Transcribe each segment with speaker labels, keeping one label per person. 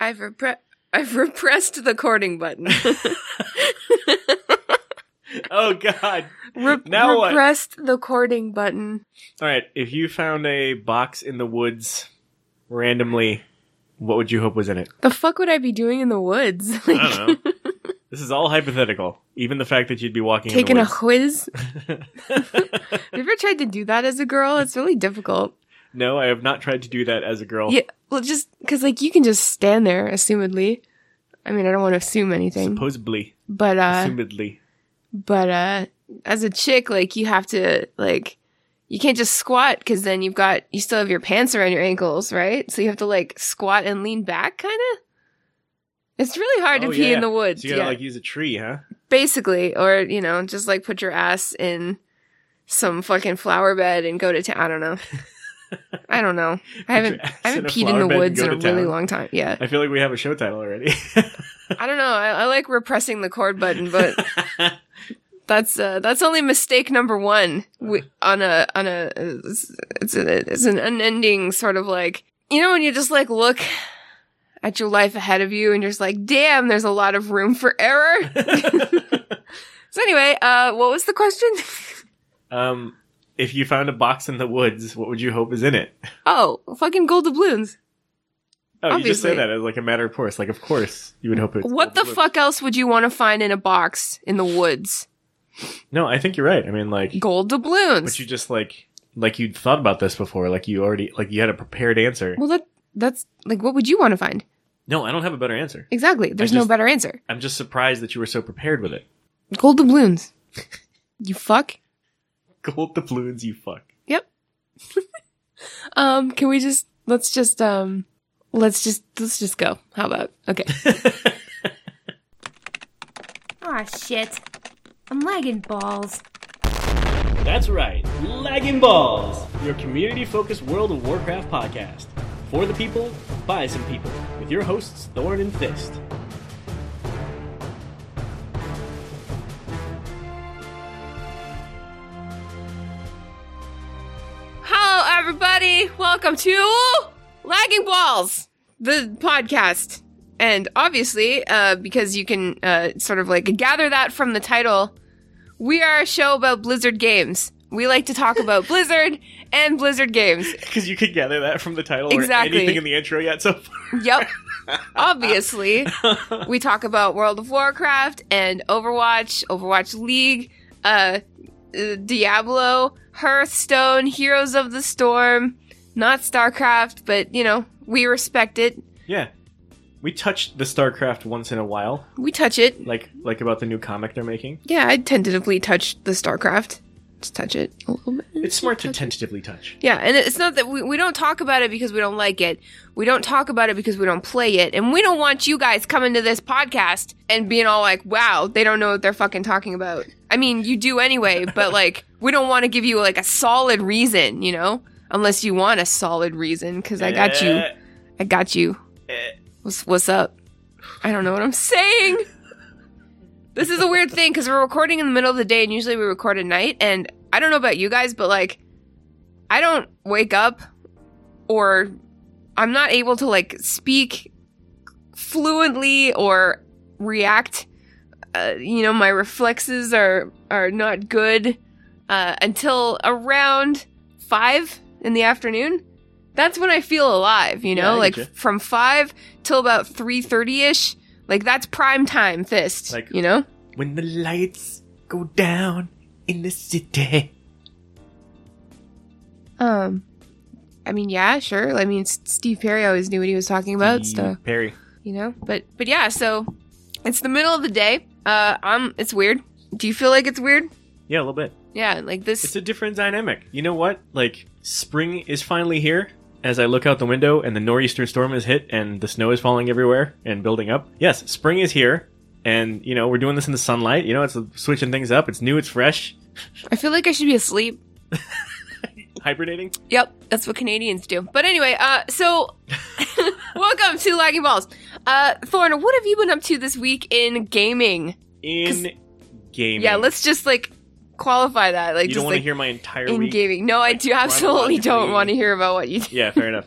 Speaker 1: I've repre- I've repressed the courting button.
Speaker 2: Oh God!
Speaker 1: Re-
Speaker 2: Now what?
Speaker 1: repressed the courting button.
Speaker 2: All right, if you found a box in the woods randomly, what would you hope was in it?
Speaker 1: The fuck would I be doing in the woods?
Speaker 2: I don't know. this is all hypothetical. Even the fact that you'd be walking
Speaker 1: Taking
Speaker 2: in
Speaker 1: a quiz. Have you ever tried to do that as a girl? It's really difficult.
Speaker 2: no, I have not tried to do that as a girl.
Speaker 1: Yeah, well, just because like you can just stand there, assumedly. I mean, I don't want to assume anything,
Speaker 2: Supposedly,
Speaker 1: but uh,
Speaker 2: assumedly.
Speaker 1: but uh, as a chick, like you have to like you can't just squat because then you've got you still have your pants around your ankles, right? So you have to like squat and lean back, kind of. It's really hard
Speaker 2: Oh,
Speaker 1: to pee
Speaker 2: yeah.
Speaker 1: in the woods,
Speaker 2: So you gotta
Speaker 1: yeah.
Speaker 2: like use a tree, huh?
Speaker 1: basically, or you know, just like put your ass in some fucking flower bed and go to town. I don't know. I don't know. I haven't I haven't peed in the woods in a really long time. Yeah,
Speaker 2: I feel like we have a show title already.
Speaker 1: I don't know. I, I like repressing the cord button, but that's uh, that's only mistake number one we, on a on a it's it's, a, it's an unending sort of like you know when you just like look at your life ahead of you and you're just like damn there's a lot of room for error. so anyway, uh, what was the question?
Speaker 2: um, if you found a box in the woods, what would you hope is in it?
Speaker 1: oh, fucking gold doubloons.
Speaker 2: Oh, you just say that as like a matter of course. Like, of course, you would hope it's.
Speaker 1: What the fuck else would you want to find in a box in the woods?
Speaker 2: No, I think you're right. I mean, like,
Speaker 1: Gold doubloons.
Speaker 2: but you just like, like you'd thought about this before. Like you already, like you had a prepared answer.
Speaker 1: well, that that's like what would you want to find?
Speaker 2: No, I don't have a better answer.
Speaker 1: Exactly. There's no better answer.
Speaker 2: I'm just surprised that you were so prepared with it.
Speaker 1: Gold doubloons. you fuck.
Speaker 2: Gold doubloons, you fuck.
Speaker 1: Yep. um, can we just let's just um let's just let's just go. How about okay.
Speaker 3: Aw, shit. I'm lagging balls.
Speaker 2: That's right, Lagging Balls, your community-focused World of Warcraft podcast. For the people, by some people, with your hosts Thorn and Fist.
Speaker 1: Everybody. Welcome to Lagging Balls, the podcast. And obviously, uh, because you can uh, sort of like gather that from the title, we are a show about Blizzard games. We like to talk about Blizzard and Blizzard games.
Speaker 2: Because you could gather that from the title
Speaker 1: Exactly.
Speaker 2: or anything in the intro yet so far.
Speaker 1: Yep. Obviously, we talk about World of Warcraft and Overwatch, Overwatch League, uh, uh, Diablo, Hearthstone, Heroes of the Storm, not StarCraft, but you know, we respect it.
Speaker 2: Yeah. We touched the StarCraft once in a while,
Speaker 1: We touch it.
Speaker 2: like like about the new comic they're making.
Speaker 1: Yeah, I tentatively touch the StarCraft. Just touch it a little bit.
Speaker 2: It's smart to
Speaker 1: Touch it.
Speaker 2: tentatively touch.
Speaker 1: Yeah, and it's not that we, we don't talk about it because we don't like it. We don't talk about it because we don't play it. And we don't want you guys coming to this podcast and being all like, wow, they don't know what they're fucking talking about. I mean, you do anyway, but like, we don't want to give you like a solid reason, you know? Unless you want a solid reason, because I got you.
Speaker 2: Eh,
Speaker 1: I got you.
Speaker 2: eh.
Speaker 1: What's, what's up? I don't know what I'm saying. This is a weird thing because we're recording in the middle of the day and usually we record at night. And I don't know about you guys, but like, I don't wake up or I'm not able to like speak fluently or react. Uh, you know, my reflexes are are not good uh, until around five in the afternoon. That's when I feel alive. You know,
Speaker 2: I
Speaker 1: like
Speaker 2: ya.
Speaker 1: from five till about three thirty ish. Like that's prime time fist.
Speaker 2: Like-
Speaker 1: you know.
Speaker 2: When the lights go down in the city.
Speaker 1: Um, I mean, yeah, sure. I mean, Steve Perry always knew what he was talking about. So
Speaker 2: Perry.
Speaker 1: you know, but but yeah. So it's the middle of the day. Uh, I'm. It's weird. Do you feel like it's weird?
Speaker 2: Yeah, a little bit.
Speaker 1: Yeah, like this.
Speaker 2: It's a different dynamic. You know what? Like spring is finally here. As I look out the window and the nor'easter storm has hit and the snow is falling everywhere and building up. Yes, spring is here, and you know we're doing this in the sunlight. You know, it's switching things up. It's new. It's fresh.
Speaker 1: I feel like I should be asleep.
Speaker 2: Hibernating.
Speaker 1: Yep, that's what Canadians do. But anyway, uh, so welcome to Lagging Balls. Uh, Thorn, what have you been up to this week in gaming?
Speaker 2: In gaming.
Speaker 1: Yeah, let's just like qualify that. Like,
Speaker 2: You don't want to
Speaker 1: like
Speaker 2: hear my entire
Speaker 1: in
Speaker 2: week.
Speaker 1: gaming. No, I do absolutely don't want to hear about what you. do.
Speaker 2: Yeah, fair enough.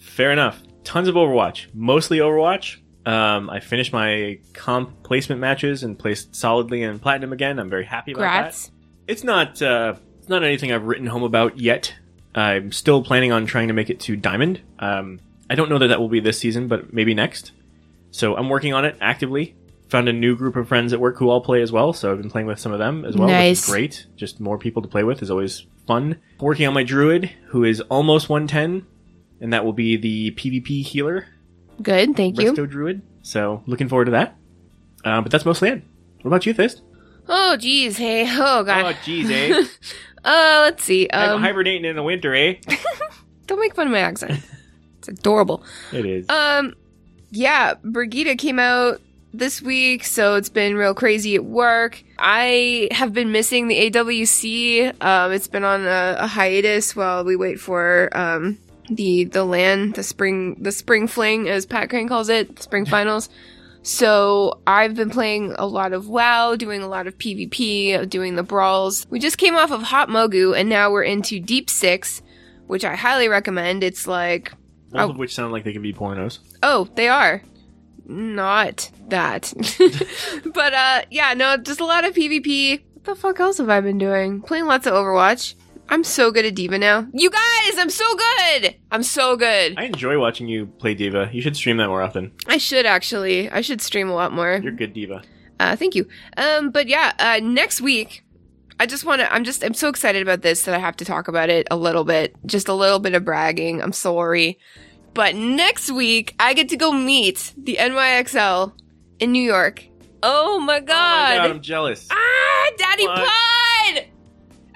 Speaker 2: Fair enough. tons of Overwatch, mostly Overwatch. Um, I finished my comp placement matches and placed solidly in platinum again. I'm very happy about that. It's not uh, it's not anything I've written home about yet. I'm still planning on trying to make it to diamond. Um, I don't know that that will be this season, but maybe next. So I'm working on it actively. Found a new group of friends at work who all play as well, so I've been playing with some of them as well, which
Speaker 1: Nice.
Speaker 2: is great. Just more people to play with is always fun. Working on my druid, who is almost 110, and that will be the PvP healer,
Speaker 1: Good, thank you.
Speaker 2: Resto druid. So looking forward to that. Uh, but that's mostly it. What about you, Fist?
Speaker 1: Oh, jeez, hey, oh god.
Speaker 2: Oh,
Speaker 1: god.
Speaker 2: jeez, eh?
Speaker 1: Uh, let's see.
Speaker 2: I'm
Speaker 1: Um,
Speaker 2: hibernating in the winter, eh?
Speaker 1: don't make fun of my accent. It's adorable.
Speaker 2: It is.
Speaker 1: Um, yeah, Brigida came out this week, so it's been real crazy at work. I have been missing the AWC. Um, it's been on a, a hiatus while we wait for um the the land, the spring, the spring fling, as Pat Crane calls it, spring finals. So I've been playing a lot of WoW, doing a lot of PvP, doing the brawls. We just came off of Hot Mogu, and now we're into Deep Six, which I highly recommend. It's like
Speaker 2: Both
Speaker 1: oh.
Speaker 2: of which sound like they can be pornos.
Speaker 1: Oh, they are. Not that. but uh yeah, no, just a lot of PvP. What the fuck else have I been doing? Playing lots of Overwatch. I'm so good at D.Va now. You guys, I'm so good. I'm so good.
Speaker 2: I enjoy watching you play D.Va. You should stream that more often.
Speaker 1: I should actually. I should stream a lot more.
Speaker 2: You're good D.Va.
Speaker 1: Uh, thank you. Um, but yeah, uh, next week, I just want to. I'm just. I'm so excited about this that I have to talk about it a little bit. Just a little bit of bragging. I'm sorry, but next week I get to go meet the NYXL in New York. Oh my god!
Speaker 2: Oh my
Speaker 1: god!
Speaker 2: I'm jealous.
Speaker 1: ah, Daddy
Speaker 2: What?
Speaker 1: Pod,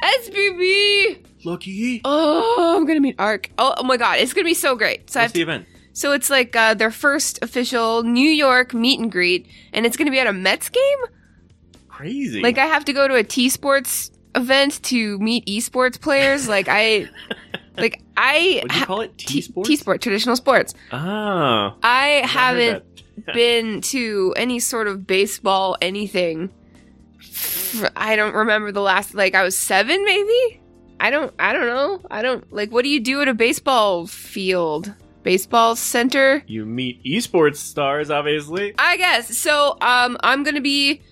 Speaker 1: SBB.
Speaker 2: Lucky.
Speaker 1: Oh, I'm gonna meet Ark. Oh, oh my god, it's gonna be so great. So I
Speaker 2: What's the event?
Speaker 1: so it's like uh, their first official New York meet and greet, and it's gonna be at a Mets game.
Speaker 2: Crazy.
Speaker 1: Like I have to go to a T Sports event to meet esports players. Like I, like I
Speaker 2: What do you call it? T sports.
Speaker 1: T sport traditional sports.
Speaker 2: Oh.
Speaker 1: I
Speaker 2: I
Speaker 1: haven't been to any sort of baseball anything. I don't remember the last. Like I was seven, maybe. I don't. I don't know. I don't like. What do you do at a baseball field? Baseball center.
Speaker 2: You meet esports stars, obviously.
Speaker 1: I guess. So um I'm gonna be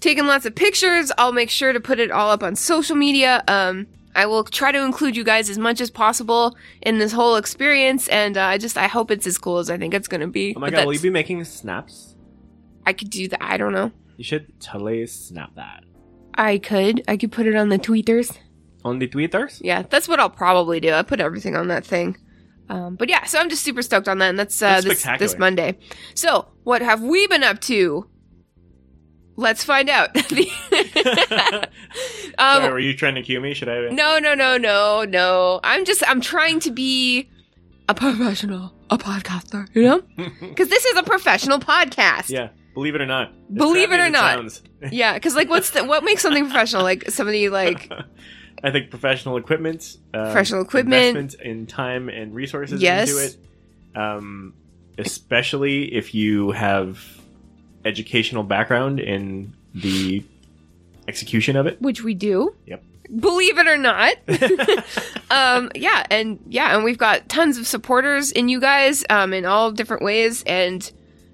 Speaker 1: taking lots of pictures. I'll make sure to put it all up on social media. Um I will try to include you guys as much as possible in this whole experience, and uh, I just I hope it's as cool as I think it's gonna be.
Speaker 2: Oh my
Speaker 1: But
Speaker 2: god, will you
Speaker 1: that's-
Speaker 2: be making snaps?
Speaker 1: I could do that. I don't know.
Speaker 2: You should totally snap that.
Speaker 1: I could. I could put it on the tweeters.
Speaker 2: On the tweeters.
Speaker 1: Yeah, that's what I'll probably do. I put everything on that thing. Um, but yeah, so I'm just super stoked on that, and that's, uh,
Speaker 2: That's
Speaker 1: this,
Speaker 2: spectacular.
Speaker 1: this Monday. So, what have we been up to? Let's find out. um,
Speaker 2: Sorry, were you trying to cue me? Should I?
Speaker 1: no, no, no, no, no. I'm just, I'm trying to be a professional, a podcaster, you know? Because this is a professional podcast.
Speaker 2: yeah, believe it or not.
Speaker 1: Believe it or not. Yeah, because like, what's the, what makes something professional? Like somebody like,
Speaker 2: I think professional equipment, uh,
Speaker 1: Professional equipment.
Speaker 2: investment in time and resources
Speaker 1: Yes.
Speaker 2: into it, um, especially if you have educational background in the execution of it.
Speaker 1: which we do.
Speaker 2: Yep.
Speaker 1: Believe it or not. um, yeah, and yeah, and we've got tons of supporters in you guys, um, in all different ways, and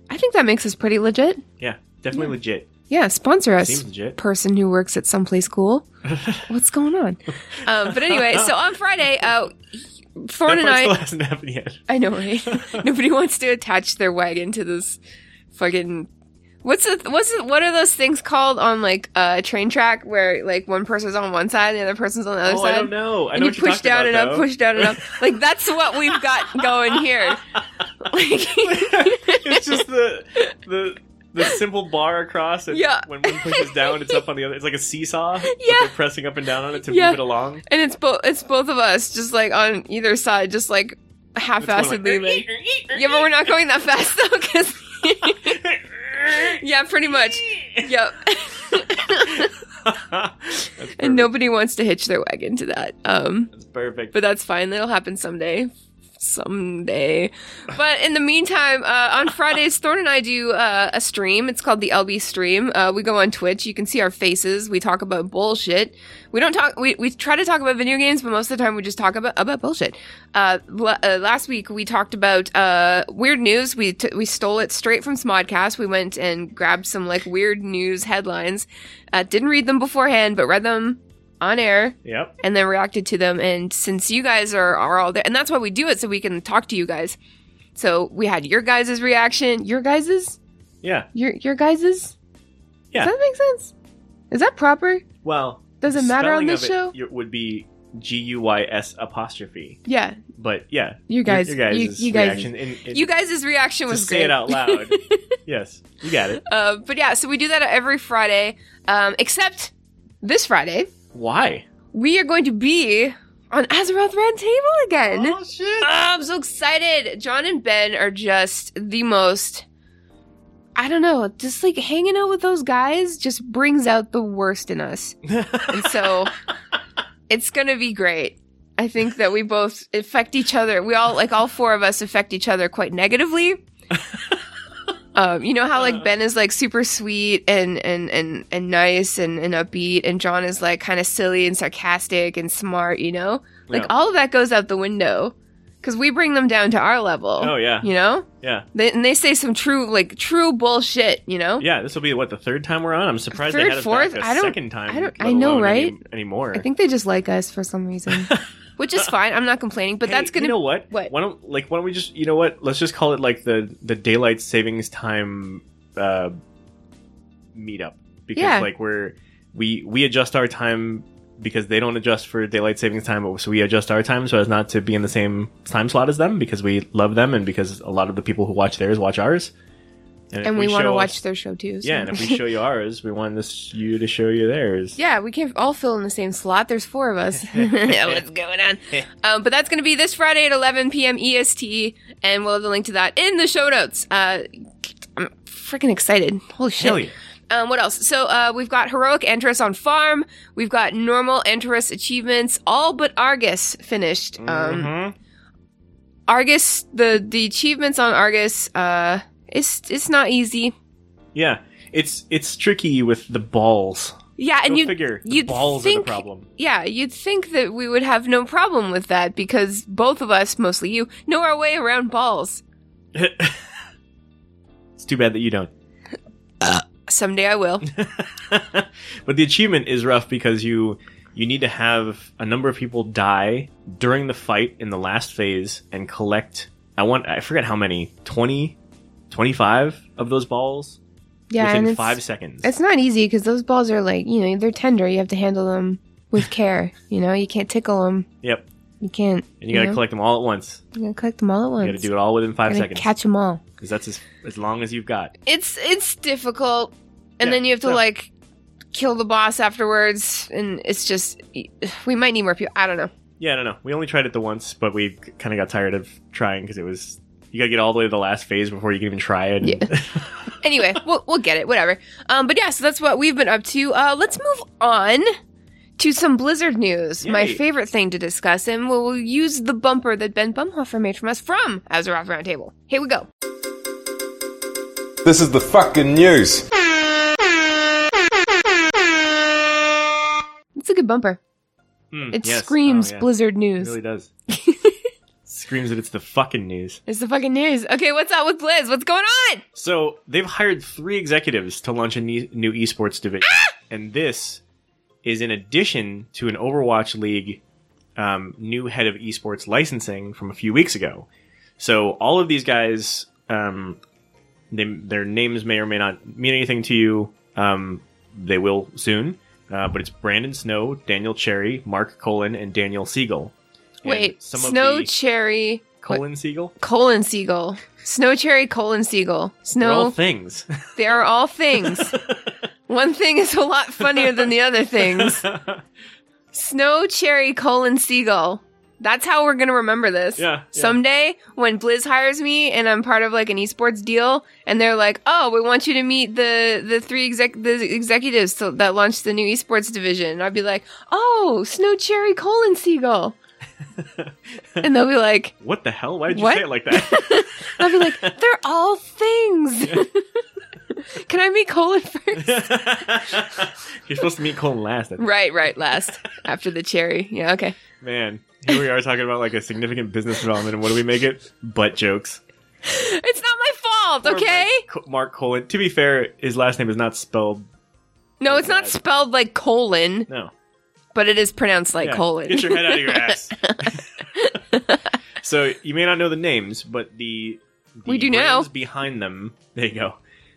Speaker 1: I think that makes us pretty legit.
Speaker 2: yeah, definitely legit.
Speaker 1: Yeah, sponsor us. Person who works at someplace cool. What's going on? Um, but anyway, so on Friday, uh, Thorn and
Speaker 2: part still
Speaker 1: I,
Speaker 2: hasn't happened yet.
Speaker 1: I know, right? Nobody wants to attach their wagon to this fucking. What's the what's the, what are those things called on like uh, a train track where like one person's on one side and the other person's on the other
Speaker 2: Oh,
Speaker 1: side?
Speaker 2: I don't know. I
Speaker 1: and
Speaker 2: know
Speaker 1: you push down
Speaker 2: about,
Speaker 1: and up,
Speaker 2: though.
Speaker 1: push down and up. Like that's what we've got going here. Like,
Speaker 2: it's just the the the simple bar across, and
Speaker 1: Yeah.
Speaker 2: when one pushes down, it's up on the other. It's like a seesaw.
Speaker 1: Yeah.
Speaker 2: they're pressing up and down on it to
Speaker 1: Yeah.
Speaker 2: move it along.
Speaker 1: and it's both it's both of us just like on either side, just like half-assedly. Like, yeah, but we're not going that fast though, because yeah, pretty much. Yep. And nobody wants to hitch their wagon to that. Um,
Speaker 2: That's perfect.
Speaker 1: but that's fine. That'll happen someday. someday. But in the meantime, uh, on Fridays, Thorn and I do uh, a stream. It's called the LB stream. Uh, we go on Twitch. You can see our faces. We talk about bullshit. We don't talk. We, we try to talk about video games, but most of the time we just talk about about bullshit. Uh, l- uh, last week we talked about uh, weird news. We t- we stole it straight from Smodcast. We went and grabbed some like weird news headlines. Uh, didn't read them beforehand, but read them on air
Speaker 2: Yep.
Speaker 1: and then reacted to them. And since you guys are, are all there, and that's why we do it, so we can talk to you guys. So we had your guys' reaction, your guys's,
Speaker 2: Yeah.
Speaker 1: your your guys's.
Speaker 2: Yeah.
Speaker 1: Does that make sense? Is that proper?
Speaker 2: Well,
Speaker 1: Does it matter on this
Speaker 2: of it would be G U Y S apostrophe.
Speaker 1: Yeah,
Speaker 2: But yeah,
Speaker 1: you guys,
Speaker 2: your, your
Speaker 1: you,
Speaker 2: guys'
Speaker 1: you guys,
Speaker 2: reaction. In, in,
Speaker 1: you guys' reaction
Speaker 2: to
Speaker 1: was
Speaker 2: say it out loud. yes, you got it.
Speaker 1: Uh, but yeah, so we do that every Friday, um, except this Friday
Speaker 2: Why?
Speaker 1: we are going to be on Azeroth Round Table again.
Speaker 2: Oh shit!
Speaker 1: Ah, I'm so excited. John and Ben are just the most. I don't know, just like hanging out with those guys just brings out the worst in us. And so it's going to be great. I think that we both affect each other. We all, like all four of us, affect each other quite negatively. Um, you know how like Ben is like super sweet and and and and nice and, and upbeat, and John is like kind of silly and sarcastic and smart. You know, like
Speaker 2: Yeah.
Speaker 1: all of that goes out the window because we bring them down to our level.
Speaker 2: Oh yeah,
Speaker 1: you know,
Speaker 2: yeah,
Speaker 1: they, and they say some true like true bullshit. You know,
Speaker 2: yeah. This will be what the third time we're on. I'm surprised
Speaker 1: Third,
Speaker 2: they had us
Speaker 1: fourth?
Speaker 2: back a
Speaker 1: I don't-
Speaker 2: second time.
Speaker 1: I don't- I know,
Speaker 2: alone any-
Speaker 1: right?
Speaker 2: anymore.
Speaker 1: I think they just like us for some reason, which is fine. I'm not complaining, but
Speaker 2: Hey,
Speaker 1: that's gonna.
Speaker 2: You know what?
Speaker 1: what?
Speaker 2: Why don't like why don't we just you know what? Let's just call it like the the daylight savings time uh meetup because
Speaker 1: Yeah.
Speaker 2: like we're we we adjust our time because they don't adjust for daylight savings time, so we adjust our time so as not to be in the same time slot as them because we love them and because a lot of the people who watch theirs watch ours. if
Speaker 1: and we, want to watch
Speaker 2: us-
Speaker 1: their show too. so-
Speaker 2: Yeah, and if we show you ours, we want this you to show you theirs.
Speaker 1: Yeah, we can't all fill in the same slot. There's four of us. What's going on? Um, but that's going to be this Friday at 11 p.m. EST, and we'll have the link to that in the show notes. Uh, I'm freaking excited. Holy shit. Um, what else? So uh, we've got heroic Antorus on farm. We've got normal Antorus achievements, all but Argus finished. Um,
Speaker 2: Mhm.
Speaker 1: Argus, the the achievements on Argus, uh, it's it's not easy.
Speaker 2: Yeah, it's it's tricky with the balls.
Speaker 1: Yeah, and you
Speaker 2: figure. The
Speaker 1: you'd
Speaker 2: balls
Speaker 1: think
Speaker 2: are the problem.
Speaker 1: Yeah, you'd think that we would have no problem with that because both of us, mostly you, know our way around balls.
Speaker 2: it's too bad that you don't.
Speaker 1: Someday I will.
Speaker 2: but the achievement is rough because you you need to have a number of people die during the fight in the last phase and collect I want I forget how many 20 25 of those balls
Speaker 1: Yeah,
Speaker 2: within
Speaker 1: it's,
Speaker 2: 5 seconds.
Speaker 1: it's not easy because those balls are like, you know, they're tender. You have to handle them with care. You know, you can't tickle them.
Speaker 2: Yep.
Speaker 1: You can't.
Speaker 2: And you got to collect them all at once.
Speaker 1: You gotta collect them all at once.
Speaker 2: You got to do it all within 5
Speaker 1: Gotta
Speaker 2: seconds
Speaker 1: Catch them all.
Speaker 2: Because that's as, as long as you've got.
Speaker 1: It's it's difficult, and
Speaker 2: Yeah,
Speaker 1: then you have to
Speaker 2: no.
Speaker 1: like kill the boss afterwards, and it's just we might need more people. I don't know.
Speaker 2: Yeah, I don't know. We only tried it the once, but we kind of got tired of trying because it was you got to get all the way to the last phase before you can even try it.
Speaker 1: Yeah. anyway, we'll, we'll get it, whatever. Um, but yeah, so that's what we've been up to. Uh, let's move on to some Blizzard news, my favorite thing to discuss, and we'll use the bumper that Ben Bumhofer made from us from Azeroth Roundtable. Here we go.
Speaker 4: This is the fucking news.
Speaker 1: It's a good bumper.
Speaker 2: Hmm,
Speaker 1: It
Speaker 2: yes.
Speaker 1: screams
Speaker 2: Oh, yeah.
Speaker 1: Blizzard
Speaker 2: It
Speaker 1: news.
Speaker 2: really does. Screams that it's the fucking news.
Speaker 1: It's the fucking news. Okay, what's up with Blizz? What's going on?
Speaker 2: So they've hired three executives to launch a ne- new esports division, and this is in addition to an Overwatch League um, new head of esports licensing from a few weeks ago. So all of these guys, um, they, their names may or may not mean anything to you. Um, they will soon, uh, but it's Brandon Snow, Daniel Cherry, Mark Colin, and Daniel Siegel. And
Speaker 1: Wait,
Speaker 2: some
Speaker 1: Snow Cherry, what-
Speaker 2: Colin Siegel.
Speaker 1: Colon Siegel. Snow Cherry, Colon Seagull,
Speaker 2: They're all
Speaker 1: Snow.
Speaker 2: things.
Speaker 1: they are all things. One thing is a lot funnier than the other things. Snow Cherry colon Seagull. That's how we're gonna remember this.
Speaker 2: Yeah, yeah.
Speaker 1: Someday, when Blizz hires me and I'm part of like an esports deal, and they're like, "Oh, we want you to meet the the three exec the executives to, that launched the new esports division," I'd be like, "Oh, Snow Cherry colon Seagull." and they'll be like,
Speaker 2: What the hell? Why did you
Speaker 1: What?
Speaker 2: say it like that?
Speaker 1: I'll be like, they're all things. Can I meet Colin first?
Speaker 2: You're supposed to meet Colin last.
Speaker 1: Right, right, last after the cherry. Yeah, okay.
Speaker 2: Man, here we are talking about like a significant business development, and what do we make it? Butt jokes.
Speaker 1: It's not my fault, okay?
Speaker 2: Co- Mark Colon. To be fair, his last name is not spelled.
Speaker 1: No, it's not
Speaker 2: bad.
Speaker 1: spelled like colon,
Speaker 2: No.
Speaker 1: but it is pronounced like
Speaker 2: Yeah,
Speaker 1: colon.
Speaker 2: Get your head out of your ass. so you may not know the names, but the, the
Speaker 1: We do know.
Speaker 2: brands behind them. There you go.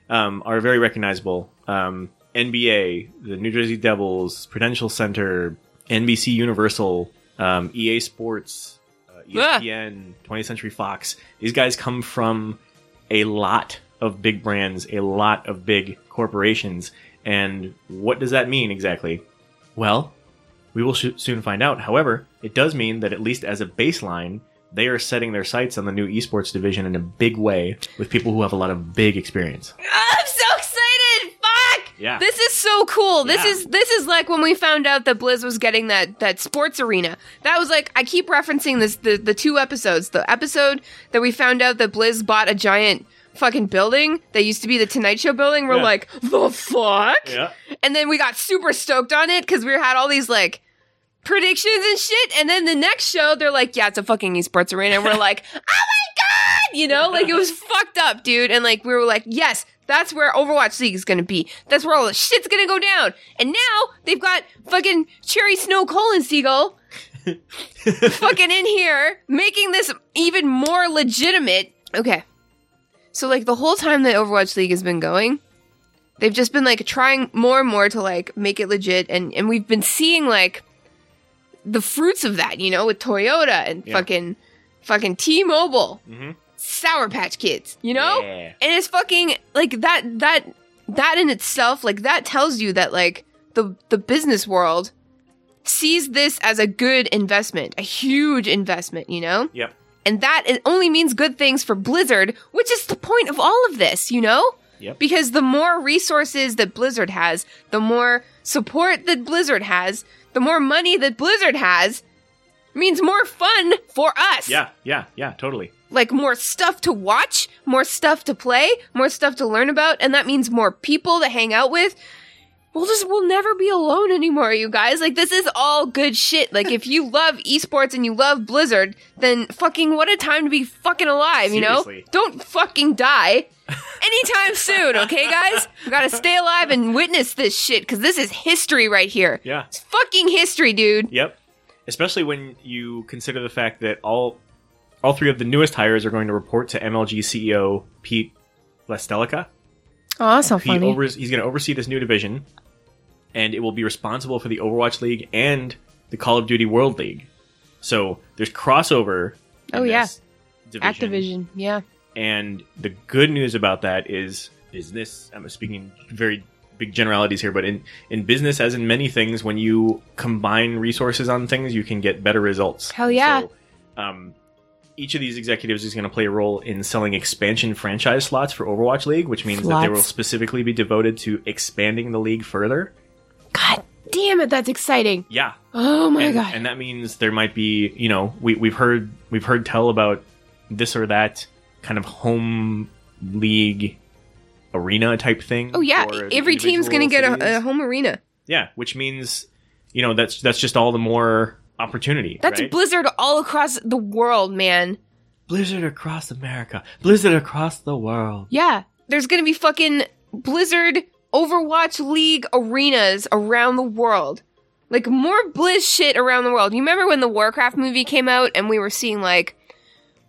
Speaker 2: Um, are very recognizable. Um, NBA, the New Jersey Devils, Prudential Center, NBC Universal, um, EA Sports, uh,
Speaker 1: Ah.
Speaker 2: ESPN, 20th Century Fox. These guys come from a lot of big brands, a lot of big corporations. And what does that mean exactly? Well, we will sh- soon find out. However, it does mean that at least as a baseline, they are setting their sights on the new esports division in a big way with people who have a lot of big experience.
Speaker 1: I'm so excited!
Speaker 2: Yeah.
Speaker 1: This is so cool. This
Speaker 2: Yeah.
Speaker 1: is this is like when we found out that Blizz was getting that that sports arena. That was like I keep referencing this the the two episodes. The episode that we found out that Blizz bought a giant fucking building that used to be the Tonight Show building. We're
Speaker 2: Yeah.
Speaker 1: like, the fuck?
Speaker 2: Yeah.
Speaker 1: And then we got super stoked on it because we had all these like predictions and shit. And then the next show, they're like, yeah, it's a fucking esports arena. And we're like, oh my God! You know, like it was fucked up, dude. And like we were like, yes, that's where Overwatch League is gonna be. That's where all the shit's gonna go down. And now they've got fucking Cherry Snow Colon Seagull fucking in here, making this even more legitimate. Okay. So like the whole time that Overwatch League has been going, they've just been like trying more and more to like make it legit and and we've been seeing like the fruits of that, you know, with Toyota and
Speaker 2: Yeah.
Speaker 1: fucking fucking T-Mobile,
Speaker 2: Mhm.
Speaker 1: Sour Patch Kids, you know?
Speaker 2: Yeah.
Speaker 1: And it's fucking like that that that in itself like that tells you that like the the business world sees this as a good investment, a huge investment, you know?
Speaker 2: Yep.
Speaker 1: And that it only means good things for Blizzard, which is the point of all of this, you know?
Speaker 2: Yep.
Speaker 1: Because the more resources that Blizzard has, the more support that Blizzard has, the more money that Blizzard has, means more fun for us.
Speaker 2: Yeah. Yeah. Yeah. Totally.
Speaker 1: Like more stuff to watch, more stuff to play, more stuff to learn about, and that means more people to hang out with. We'll just we'll never be alone anymore, you guys. Like this is all good shit. Like if you love esports and you love Blizzard, then fucking what a time to be fucking alive, you know? Don't fucking die anytime soon, okay guys? We gotta stay alive and witness this shit, because this is history right here.
Speaker 2: Yeah.
Speaker 1: It's fucking history, dude.
Speaker 2: Yep. Especially when you consider the fact that all all three of the newest hires are going to report to MLG CEO Pete Vlastelica.
Speaker 1: Oh, so
Speaker 2: He overs- he's going to oversee this new division, and it will be responsible for the Overwatch League and the Call of Duty World League. So there's crossover.
Speaker 1: Oh, yeah.
Speaker 2: division.
Speaker 1: Activision, yeah.
Speaker 2: And the good news about that is business. I'm speaking very big generalities here, but in, in business, as in many things, when you combine resources on things, you can get better results.
Speaker 1: Hell yeah.
Speaker 2: So, um, each of these executives is going to play a role in selling expansion franchise slots for Overwatch League, which means that they will specifically be devoted to expanding the league further.
Speaker 1: God damn it, that's exciting.
Speaker 2: Yeah,
Speaker 1: Oh my
Speaker 2: and,
Speaker 1: god.
Speaker 2: and that means there might be, you know, we we've heard we've heard tell about this or that kind of home league arena type thing.
Speaker 1: oh yeah, every team's gonna
Speaker 2: individual
Speaker 1: get a, a home arena.
Speaker 2: yeah, which means you know that's that's just all the more opportunity.
Speaker 1: That's
Speaker 2: right?
Speaker 1: Blizzard all across the world, man.
Speaker 2: Blizzard across America, Blizzard across the world.
Speaker 1: Yeah, there's gonna be fucking Blizzard Overwatch League arenas around the world. Like more Blizz shit around the world. You remember when the Warcraft movie came out and we were seeing like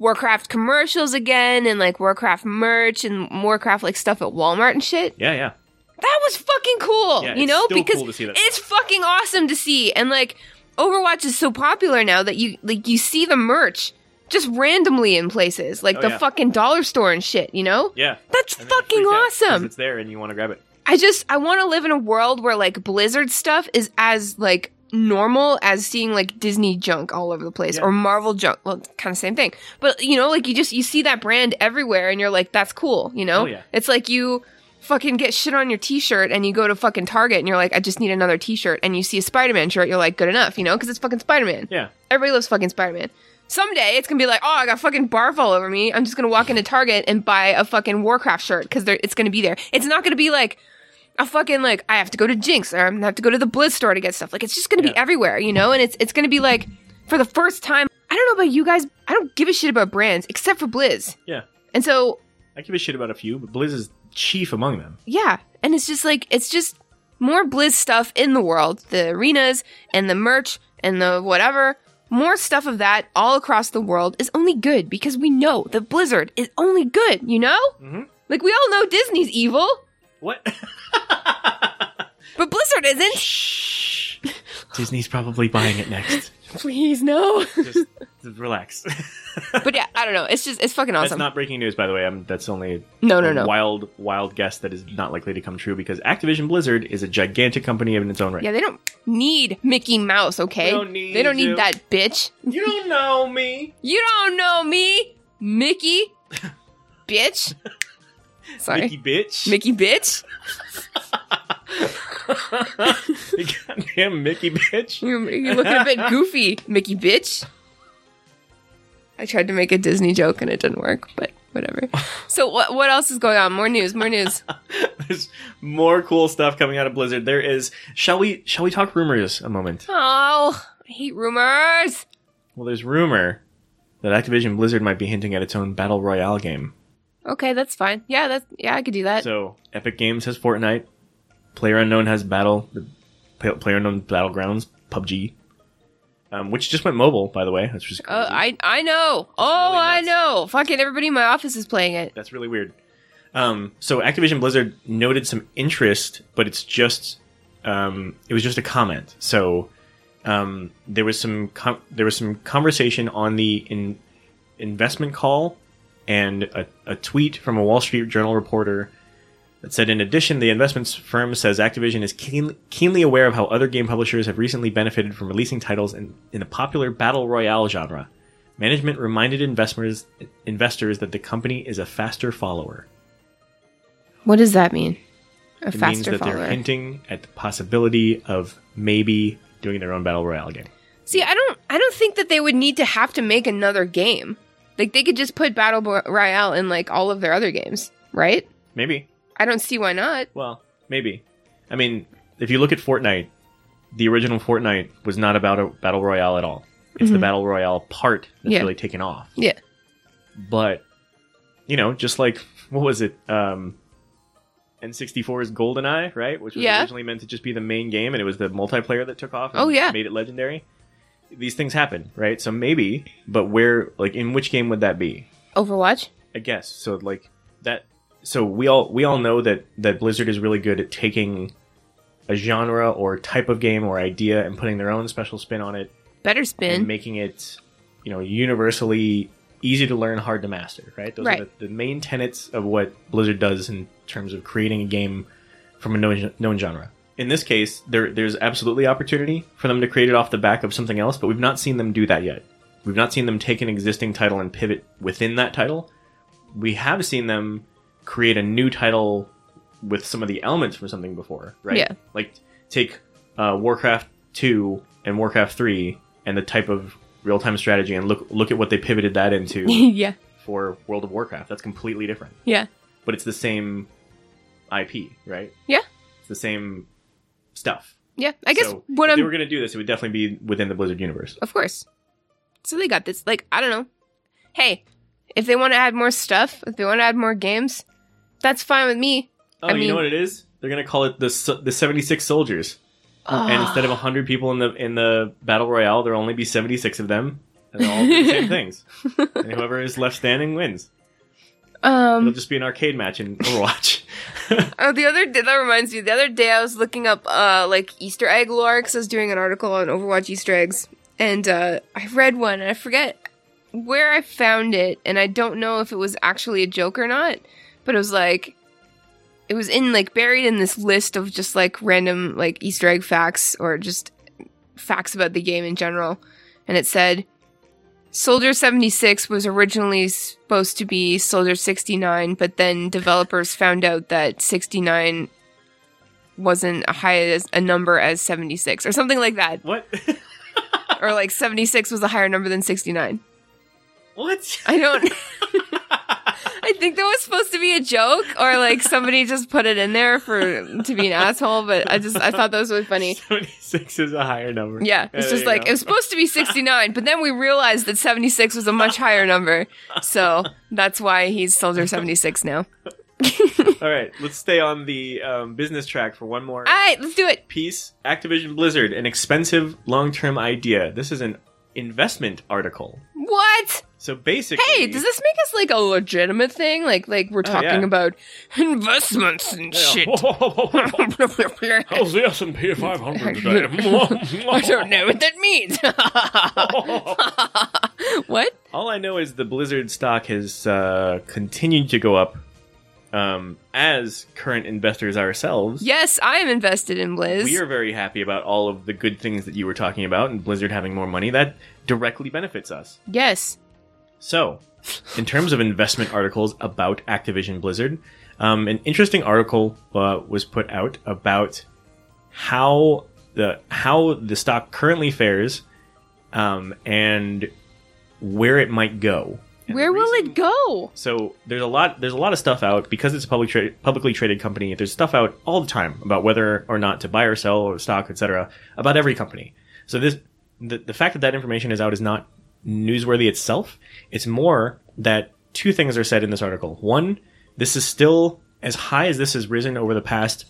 Speaker 1: Warcraft commercials again and like Warcraft merch and Warcraft like stuff at Walmart and shit?
Speaker 2: Yeah, yeah.
Speaker 1: That was fucking cool,
Speaker 2: Yeah,
Speaker 1: you know, because
Speaker 2: cool to see that
Speaker 1: it's fucking awesome to see. And like Overwatch is so popular now that you like you see the merch just randomly in places, like
Speaker 2: Oh,
Speaker 1: the
Speaker 2: yeah.
Speaker 1: fucking dollar store and shit, you know?
Speaker 2: Yeah.
Speaker 1: That's fucking
Speaker 2: freak out 'cause
Speaker 1: awesome.
Speaker 2: It's there and you want to grab it.
Speaker 1: I just I want to live in a world where like Blizzard stuff is as like normal as seeing like Disney junk all over the place
Speaker 2: Yeah.
Speaker 1: or Marvel junk. Well, kind of same thing. But you know, like you just you see that brand everywhere and you're like that's cool, you know?
Speaker 2: Oh, yeah.
Speaker 1: It's like you fucking get shit on your t-shirt and you go to fucking Target and you're like, I just need another t-shirt and you see a Spider-Man shirt, you're like, good enough, you know, because it's fucking Spider-Man.
Speaker 2: Yeah.
Speaker 1: Everybody loves fucking Spider-Man. Someday it's gonna be like, oh, I got fucking barf all over me. I'm just gonna walk into Target and buy a fucking Warcraft shirt because it's gonna be there. It's not gonna be like a fucking like I have to go to Jinx or I'm gonna have to go to the Blizz store to get stuff. Like it's just gonna
Speaker 2: Yeah.
Speaker 1: be everywhere, you know. And it's it's gonna be like for the first time. I don't know about you guys. I don't give a shit about brands except for Blizz.
Speaker 2: Yeah.
Speaker 1: And so
Speaker 2: I give a shit about a few, but Blizz is chief among them.
Speaker 1: yeah, and it's just like it's just more Blizz stuff in the world. The arenas and the merch and the whatever. More stuff of that all across the world is only good because we know that Blizzard is only good, you know?
Speaker 2: Mhm.
Speaker 1: Like we all know Disney's evil,
Speaker 2: What?
Speaker 1: but Blizzard isn't.
Speaker 2: Shh. Disney's probably buying it next.
Speaker 1: Please no.
Speaker 2: Just, just relax.
Speaker 1: but yeah, I don't know. It's just it's fucking awesome.
Speaker 2: That's not breaking news, by the way. I'm, that's only
Speaker 1: no, no,
Speaker 2: a
Speaker 1: no.
Speaker 2: wild, wild guess that is not likely to come true because Activision Blizzard is a gigantic company in its own right.
Speaker 1: Yeah, they don't need Mickey Mouse, okay?
Speaker 2: They don't need
Speaker 1: They don't need that bitch.
Speaker 2: You don't know me,
Speaker 1: You don't know me, Mickey. bitch. Sorry.
Speaker 2: Mickey bitch.
Speaker 1: Mickey bitch?
Speaker 2: You Goddamn Mickey bitch.
Speaker 1: You're, you're looking a bit goofy, Mickey bitch. I tried to make a Disney joke and it didn't work, but whatever. So what what else is going on? More news, more news.
Speaker 2: There's more cool stuff coming out of Blizzard. There is. Shall we? Shall we talk rumors a moment?
Speaker 1: Oh, I hate rumors.
Speaker 2: Well, there's rumor that Activision Blizzard might be hinting at its own battle royale game.
Speaker 1: Okay, that's fine. Yeah, that's yeah, I could do that.
Speaker 2: So Epic Games has Fortnite, Player Unknown has Battle, the Player Unknown Battlegrounds, PUBG, um, which just went mobile, by the way. That's just
Speaker 1: Oh,
Speaker 2: crazy.
Speaker 1: I I know. Oh,
Speaker 2: really
Speaker 1: I know. Fucking everybody in my office is playing it.
Speaker 2: that's really weird. Um, so Activision Blizzard noted some interest, but it's just um, it was just a comment. So um, there was some com- there was some conversation on the in- investment call and a, a tweet from a Wall Street Journal reporter that said, in addition, the investments firm says Activision is keen, keenly aware of how other game publishers have recently benefited from releasing titles in, in the popular battle royale genre. Management reminded investors investors that the company is a faster follower.
Speaker 1: What does that mean? A
Speaker 2: It means
Speaker 1: faster
Speaker 2: that
Speaker 1: follower.
Speaker 2: they're hinting at the possibility of maybe doing their own battle royale game.
Speaker 1: See, I don't I don't think that they would need to have to make another game. Like they could just put Battle Royale in like all of their other games, right?
Speaker 2: Maybe.
Speaker 1: I don't see why not.
Speaker 2: Well, maybe. I mean, if you look at Fortnite, the original Fortnite was not about a battle royale at all. It's the battle royale part that's
Speaker 1: Mm-hmm. Yeah.
Speaker 2: really taken off.
Speaker 1: Yeah.
Speaker 2: But you know, just like what was it? Um N64's GoldenEye, right? Which was
Speaker 1: Yeah.
Speaker 2: originally meant to just be the main game, and it was the multiplayer that took off. And
Speaker 1: Oh, yeah.
Speaker 2: made it legendary. These things happen, right? So maybe, but where, like, in which game would that be?
Speaker 1: Overwatch?
Speaker 2: I guess so. Like that. So we all we all know that that Blizzard is really good at taking a genre or type of game or idea and putting their own special spin on it
Speaker 1: Better
Speaker 2: and
Speaker 1: spin.
Speaker 2: making it, you know, universally easy to learn, hard to master. Right. Those
Speaker 1: Right.
Speaker 2: are the, the main tenets of what Blizzard does in terms of creating a game from a known, known genre. In this case, there there's absolutely opportunity for them to create it off the back of something else, but we've not seen them do that yet. We've not seen them take an existing title and pivot within that title. We have seen them create a new title with some of the elements from something before, right?
Speaker 1: Yeah.
Speaker 2: Like take uh, Warcraft 2 and Warcraft 3 and the type of real-time strategy and look look at what they pivoted that into
Speaker 1: yeah.
Speaker 2: for World of Warcraft. That's completely different.
Speaker 1: Yeah.
Speaker 2: But it's the same IP, right?
Speaker 1: Yeah.
Speaker 2: It's the same stuff.
Speaker 1: Yeah. I guess
Speaker 2: So,
Speaker 1: what
Speaker 2: if
Speaker 1: I'm
Speaker 2: they were going to do this, it would definitely be within the Blizzard universe.
Speaker 1: Of course. So they got this. Like, I don't know. Hey, if they want to add more stuff, if they want to add more games, that's fine with me.
Speaker 2: Oh,
Speaker 1: I
Speaker 2: you
Speaker 1: mean-
Speaker 2: know what it is? They're going to call it the the 76 soldiers. And
Speaker 1: Ah.
Speaker 2: instead of 100 people in the in the battle royale, there'll only be 76 of them. And they'll all do the same things. And whoever is left standing wins. It'll
Speaker 1: Um.
Speaker 2: just be an arcade match in Overwatch.
Speaker 1: Oh, the other day, that reminds me. The other day, I was looking up uh like Easter egg lore because I was doing an article on Overwatch Easter eggs, and uh I read one, and I forget where I found it, and I don't know if it was actually a joke or not, but it was like it was in like buried in this list of just like random like Easter egg facts or just facts about the game in general, and it said Soldier 76 was originally supposed to be Soldier 69, but then developers found out that 69 wasn't a high as a number as 76 or something like that.
Speaker 2: What?
Speaker 1: Or like 76 was a higher number than 69.
Speaker 2: what?
Speaker 1: I don't I think that was supposed to be a joke or like somebody just put it in there for to be an asshole, but I just I thought that was really funny.
Speaker 2: 76 is a higher number.
Speaker 1: Yeah, it's
Speaker 2: there
Speaker 1: just like
Speaker 2: go.
Speaker 1: it was supposed to be 69, but then we realized that 76 was a much higher number. So that's why he's Soldier 76 now.
Speaker 2: All right, let's stay on the um, business track for one more
Speaker 1: All right, let's do it.
Speaker 2: piece. Activision Blizzard, an expensive long-term idea. This is an investment article.
Speaker 1: What?
Speaker 2: So basically,
Speaker 1: Hey, does this make us like a legitimate thing? Like like we're talking
Speaker 2: Oh, yeah.
Speaker 1: about investments and shit.
Speaker 2: How's the S&P 500 today?
Speaker 1: I don't know what that means. what?
Speaker 2: All I know is the Blizzard stock has uh, continued to go up um, as current investors ourselves.
Speaker 1: Yes, I am invested in Blizz.
Speaker 2: We are very happy about all of the good things that you were talking about and Blizzard having more money. That directly benefits us.
Speaker 1: yes.
Speaker 2: So, in terms of investment articles about Activision Blizzard, um, an interesting article uh, was put out about how the how the stock currently fares um, and where it might go. And
Speaker 1: Where
Speaker 2: the
Speaker 1: will
Speaker 2: reason-
Speaker 1: it go?
Speaker 2: So there's a lot there's a lot of stuff out because it's a public tra- publicly traded company. There's stuff out all the time about whether or not to buy or sell or stock, etc. About every company. So this the, the fact that that information is out is not newsworthy itself. It's more that two things are said in this article. One, this is still as high as this has risen over the past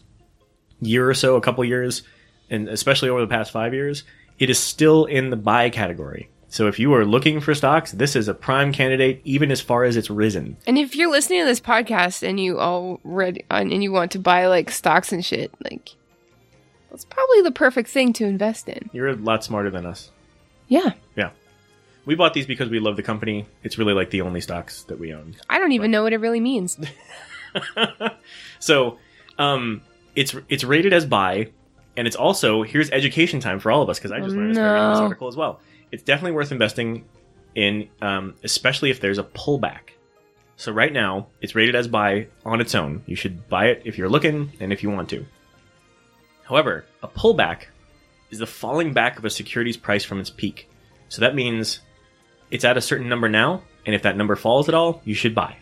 Speaker 2: year or so, a couple years, and especially over the past five years, it is still in the buy category. So if you are looking for stocks, this is a prime candidate, even as far as it's risen.
Speaker 1: And if you're listening to this podcast and you already and you want to buy like stocks and shit, like that's probably the perfect thing to invest in.
Speaker 2: You're a lot smarter than us.
Speaker 1: Yeah.
Speaker 2: Yeah. We bought these because we love the company. It's really like the only stocks that we own.
Speaker 1: I don't even know what it really means.
Speaker 2: So, um, it's it's rated as buy, and it's also here's education time for all of us because I just
Speaker 1: Oh,
Speaker 2: learned this by this article as well. It's definitely worth investing in, um, especially if there's a pullback. So right now, it's rated as buy on its own. You should buy it if you're looking and if you want to. However, a pullback is the falling back of a security's price from its peak. So that means it's at a certain number now, and if that number falls at all, you should buy.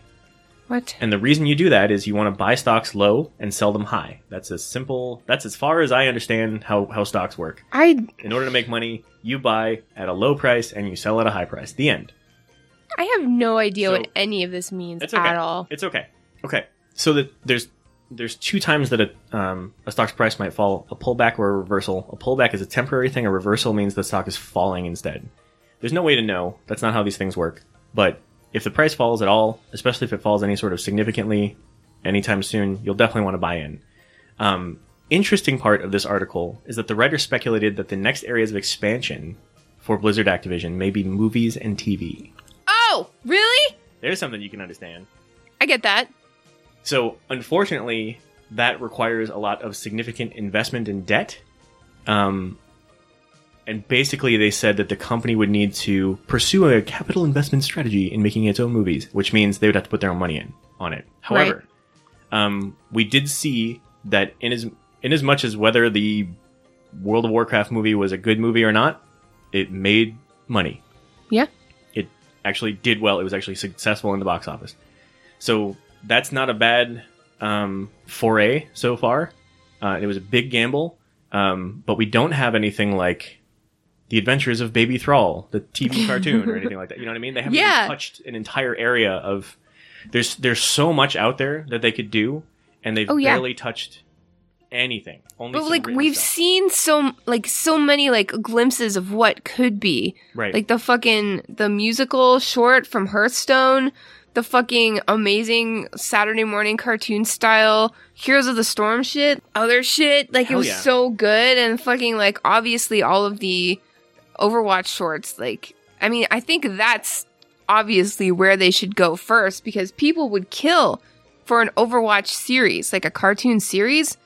Speaker 1: What?
Speaker 2: And the reason you do that is you want to buy stocks low and sell them high. That's as simple. That's as far as I understand how, how stocks work.
Speaker 1: I
Speaker 2: In order to make money, you buy at a low price and you sell at a high price. The end.
Speaker 1: I have no idea
Speaker 2: So-
Speaker 1: what any of this means
Speaker 2: It's okay.
Speaker 1: at all.
Speaker 2: It's okay. Okay. So that there's there's two times that a um, a stock's price might fall: a pullback or a reversal. A pullback is a temporary thing. A reversal means the stock is falling instead. There's no way to know. That's not how these things work. But if the price falls at all, especially if it falls any sort of significantly anytime soon, you'll definitely want to buy in. Um, interesting part of this article is that the writer speculated that the next areas of expansion for Blizzard Activision may be movies and TV.
Speaker 1: Oh, really?
Speaker 2: There's something you can understand.
Speaker 1: I get that.
Speaker 2: So, unfortunately, that requires a lot of significant investment in debt. Um, and basically, they said that the company would need to pursue a capital investment strategy in making its own movies, which means they would have to put their own money in on it. However, um, we did see that in as in as much as whether the World of Warcraft movie was a good movie or not, it made money
Speaker 1: Yeah.
Speaker 2: it actually did well. It was actually successful in the box office. So that's not a bad um, foray so far. Uh, it was a big gamble, um, but we don't have anything like the Adventures of Baby Thrall, the TV cartoon, or anything like that. You know what I mean? They haven't
Speaker 1: Yeah.
Speaker 2: touched an entire area of. There's there's so much out there that they could do, and they've
Speaker 1: Oh, yeah.
Speaker 2: barely touched anything. Only
Speaker 1: But like we've
Speaker 2: stuff.
Speaker 1: seen so like so many like glimpses of what could be.
Speaker 2: right.
Speaker 1: Like the fucking the musical short from Hearthstone, the fucking amazing Saturday morning cartoon style Heroes of the Storm shit, other shit. Like
Speaker 2: Hell
Speaker 1: it was
Speaker 2: yeah.
Speaker 1: so good and fucking like obviously all of the Overwatch shorts. Like I mean, I think that's obviously where they should go first because people would kill for an Overwatch series, like a cartoon series,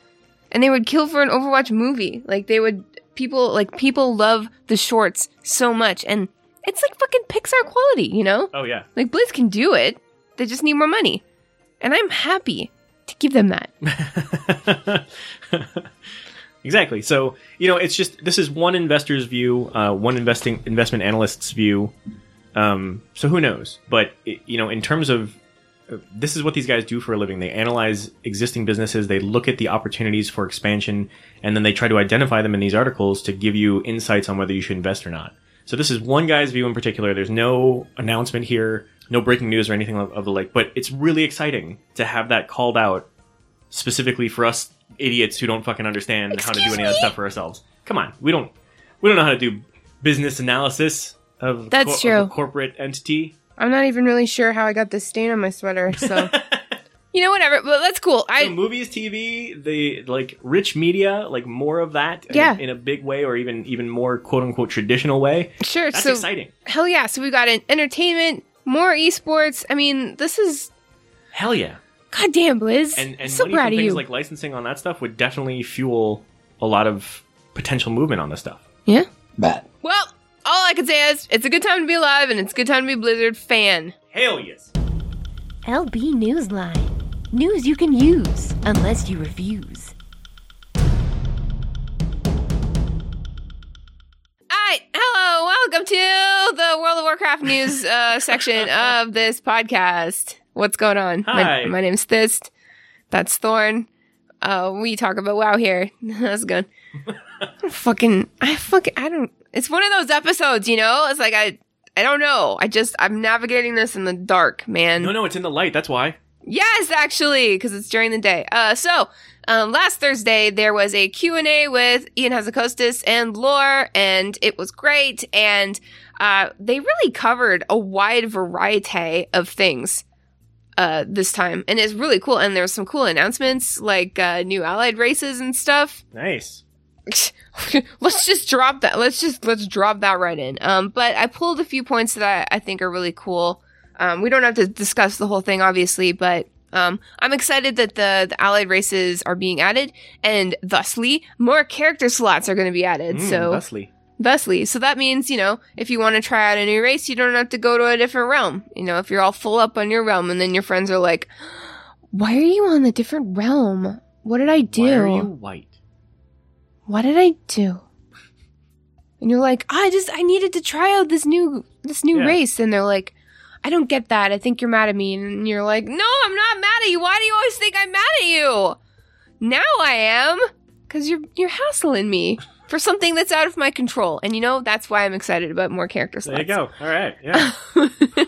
Speaker 1: and they would kill for an Overwatch movie. Like they would people like people love the shorts so much and it's like fucking Pixar quality, you know?
Speaker 2: Oh yeah.
Speaker 1: Like Blizz can do it. They just need more money. And I'm happy to give them that.
Speaker 2: exactly. So you know, it's just this is one investor's view, uh, one investing investment analyst's view. Um, so who knows? But you know, in terms of uh, this is what these guys do for a living. They analyze existing businesses, they look at the opportunities for expansion, and then they try to identify them in these articles to give you insights on whether you should invest or not. So this is one guy's view in particular. There's no announcement here, no breaking news or anything of, of the like, but it's really exciting to have that called out specifically for us idiots who don't fucking understand how to do
Speaker 1: Excuse
Speaker 2: any of that stuff for ourselves. Come on, we don't we don't know how to do business analysis of,
Speaker 1: That's
Speaker 2: of
Speaker 1: true.
Speaker 2: a corporate entity.
Speaker 1: I'm not even really sure how I got this stain on my sweater, so you know whatever. But that's cool.
Speaker 2: So
Speaker 1: I
Speaker 2: movies, TV, the like rich media, like more of that, in
Speaker 1: Yeah.
Speaker 2: in a big way, or even even more quote unquote traditional way.
Speaker 1: sure.
Speaker 2: That's
Speaker 1: so
Speaker 2: exciting.
Speaker 1: hell yeah. So we got an entertainment, more esports. I mean, this is
Speaker 2: Hell yeah!
Speaker 1: Goddamn Blizz.
Speaker 2: And and
Speaker 1: so
Speaker 2: money
Speaker 1: proud
Speaker 2: from
Speaker 1: of
Speaker 2: things
Speaker 1: you.
Speaker 2: like licensing on that stuff would definitely fuel a lot of potential movement on this stuff.
Speaker 1: yeah.
Speaker 5: Bad.
Speaker 1: Well, all I can say is it's a good time to be alive, and it's a good time to be a Blizzard fan.
Speaker 2: Hell yes!
Speaker 3: LB Newsline. News you can use, unless you refuse.
Speaker 1: Alright, hello, welcome to the World of Warcraft news uh, section of this podcast. What's going on?
Speaker 2: Hi.
Speaker 1: My, my name's Thist. That's Thorn. Uh, we talk about WoW here. That's good. fucking, I fucking, I don't. It's one of those episodes, you know. It's like I, I don't know. I just, I'm navigating this in the dark, man.
Speaker 2: No, no, it's in the light. That's why.
Speaker 1: Yes, actually, because it's during the day. Uh, so um, last Thursday there was a Q and A with Ian Hazzikostas and Lore, and it was great. And uh, they really covered a wide variety of things uh, this time, and it's really cool. And there's some cool announcements like uh, new allied races and stuff.
Speaker 2: Nice.
Speaker 1: let's just drop that. Let's just let's drop that right in. Um, but I pulled a few points that I, I think are really cool. Um, we don't have to discuss the whole thing, obviously, but um, I'm excited that the the allied races are being added, and thusly more character slots are going to be added.
Speaker 2: Mm,
Speaker 1: so
Speaker 2: thusly.
Speaker 1: Thusly, so that means you know if you want to try out a new race, you don't have to go to a different realm. You know, if you're all full up on your realm, and then your friends are like, "Why are you on a different realm? What did I do?"
Speaker 2: Why are you white?
Speaker 1: what did I do? And you're like, I just I needed to try out this new this new
Speaker 2: Yeah.
Speaker 1: race, and they're like, I don't get that. I think you're mad at me, and you're like, No, I'm not mad at you. Why do you always think I'm mad at you? Now I am, because you're you're hassling me for something that's out of my control, and you know that's why I'm excited about more character slots.
Speaker 2: There you go. All right. Yeah.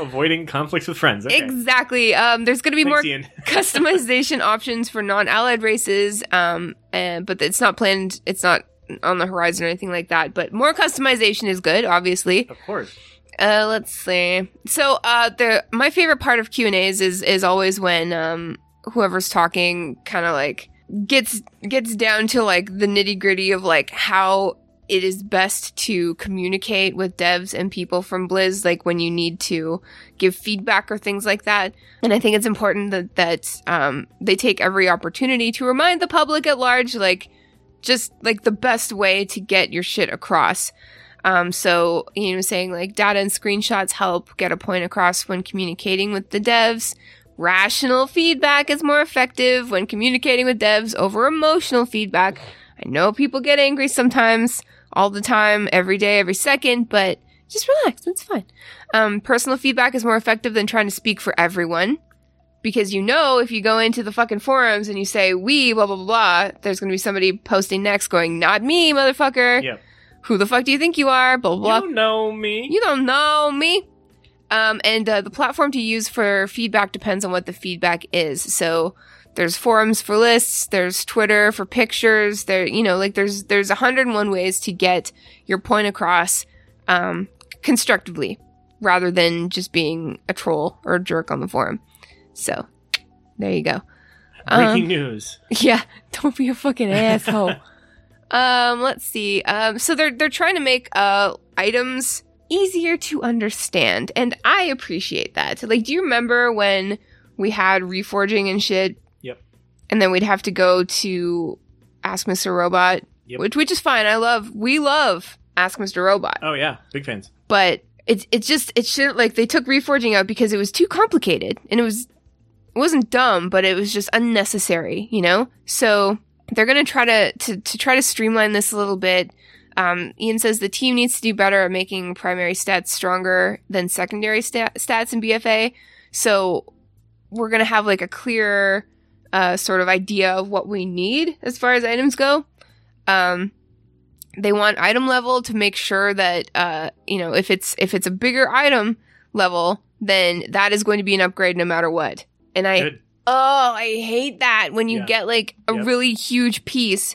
Speaker 2: Avoiding conflicts with friends. Okay.
Speaker 1: Exactly. Um, there's going to be
Speaker 2: Thanks,
Speaker 1: more customization options for non-allied races um and but it's not planned it's not on the horizon or anything like that but more customization is good obviously
Speaker 2: Of course.
Speaker 1: uh let's see so uh the my favorite part of q and a's is is always when um whoever's talking kind of like gets gets down to like the nitty gritty of like how it is best to communicate with devs and people from Blizz, like when you need to give feedback or things like that. And I think it's important that that um, they take every opportunity to remind the public at large, like just like the best way to get your shit across. Um, so you know, saying like data and screenshots help get a point across when communicating with the devs. Rational feedback is more effective when communicating with devs over emotional feedback. I know people get angry sometimes, all the time, every day, every second, but just relax. It's fine. Um, personal feedback is more effective than trying to speak for everyone. Because you know, if you go into the fucking forums and you say, we, blah, blah, blah, blah, there's gonna be somebody posting next going, not me, motherfucker.
Speaker 2: Yep.
Speaker 1: Who the fuck do you think you are? Blah, blah, blah.
Speaker 2: You know me.
Speaker 1: You don't know me. Um, and uh, the platform to use for feedback depends on what the feedback is. So there's forums for lists, there's Twitter for pictures, there, you know, like there's, there's 101 ways to get your point across, um, constructively rather than just being a troll or a jerk on the forum. So there you go.
Speaker 2: Breaking
Speaker 1: Um,
Speaker 2: news.
Speaker 1: yeah, don't be a fucking asshole. um, let's see. Um, so they're they're trying to make uh items easier to understand, and I appreciate that. Like, do you remember when we had reforging and shit?
Speaker 2: Yep.
Speaker 1: And then we'd have to go to Ask Mr. Robot,
Speaker 2: Yep.
Speaker 1: which which is fine. I love we love Ask Mr. Robot.
Speaker 2: Oh yeah, big fans.
Speaker 1: but it's it's just it should like they took reforging out because it was too complicated and it was it wasn't dumb, but it was just unnecessary, you know. So they're gonna try to to to try to streamline this a little bit. Um, Ian says the team needs to do better at making primary stats stronger than secondary sta- stats in BFA. So we're gonna have like a clear uh, sort of idea of what we need as far as items go. Um, they want item level to make sure that uh, you know if it's if it's a bigger item level, then that is going to be an upgrade no matter what. And I
Speaker 2: Good.
Speaker 1: oh I hate that when you
Speaker 2: Yeah.
Speaker 1: get like a
Speaker 2: Yep.
Speaker 1: really huge piece.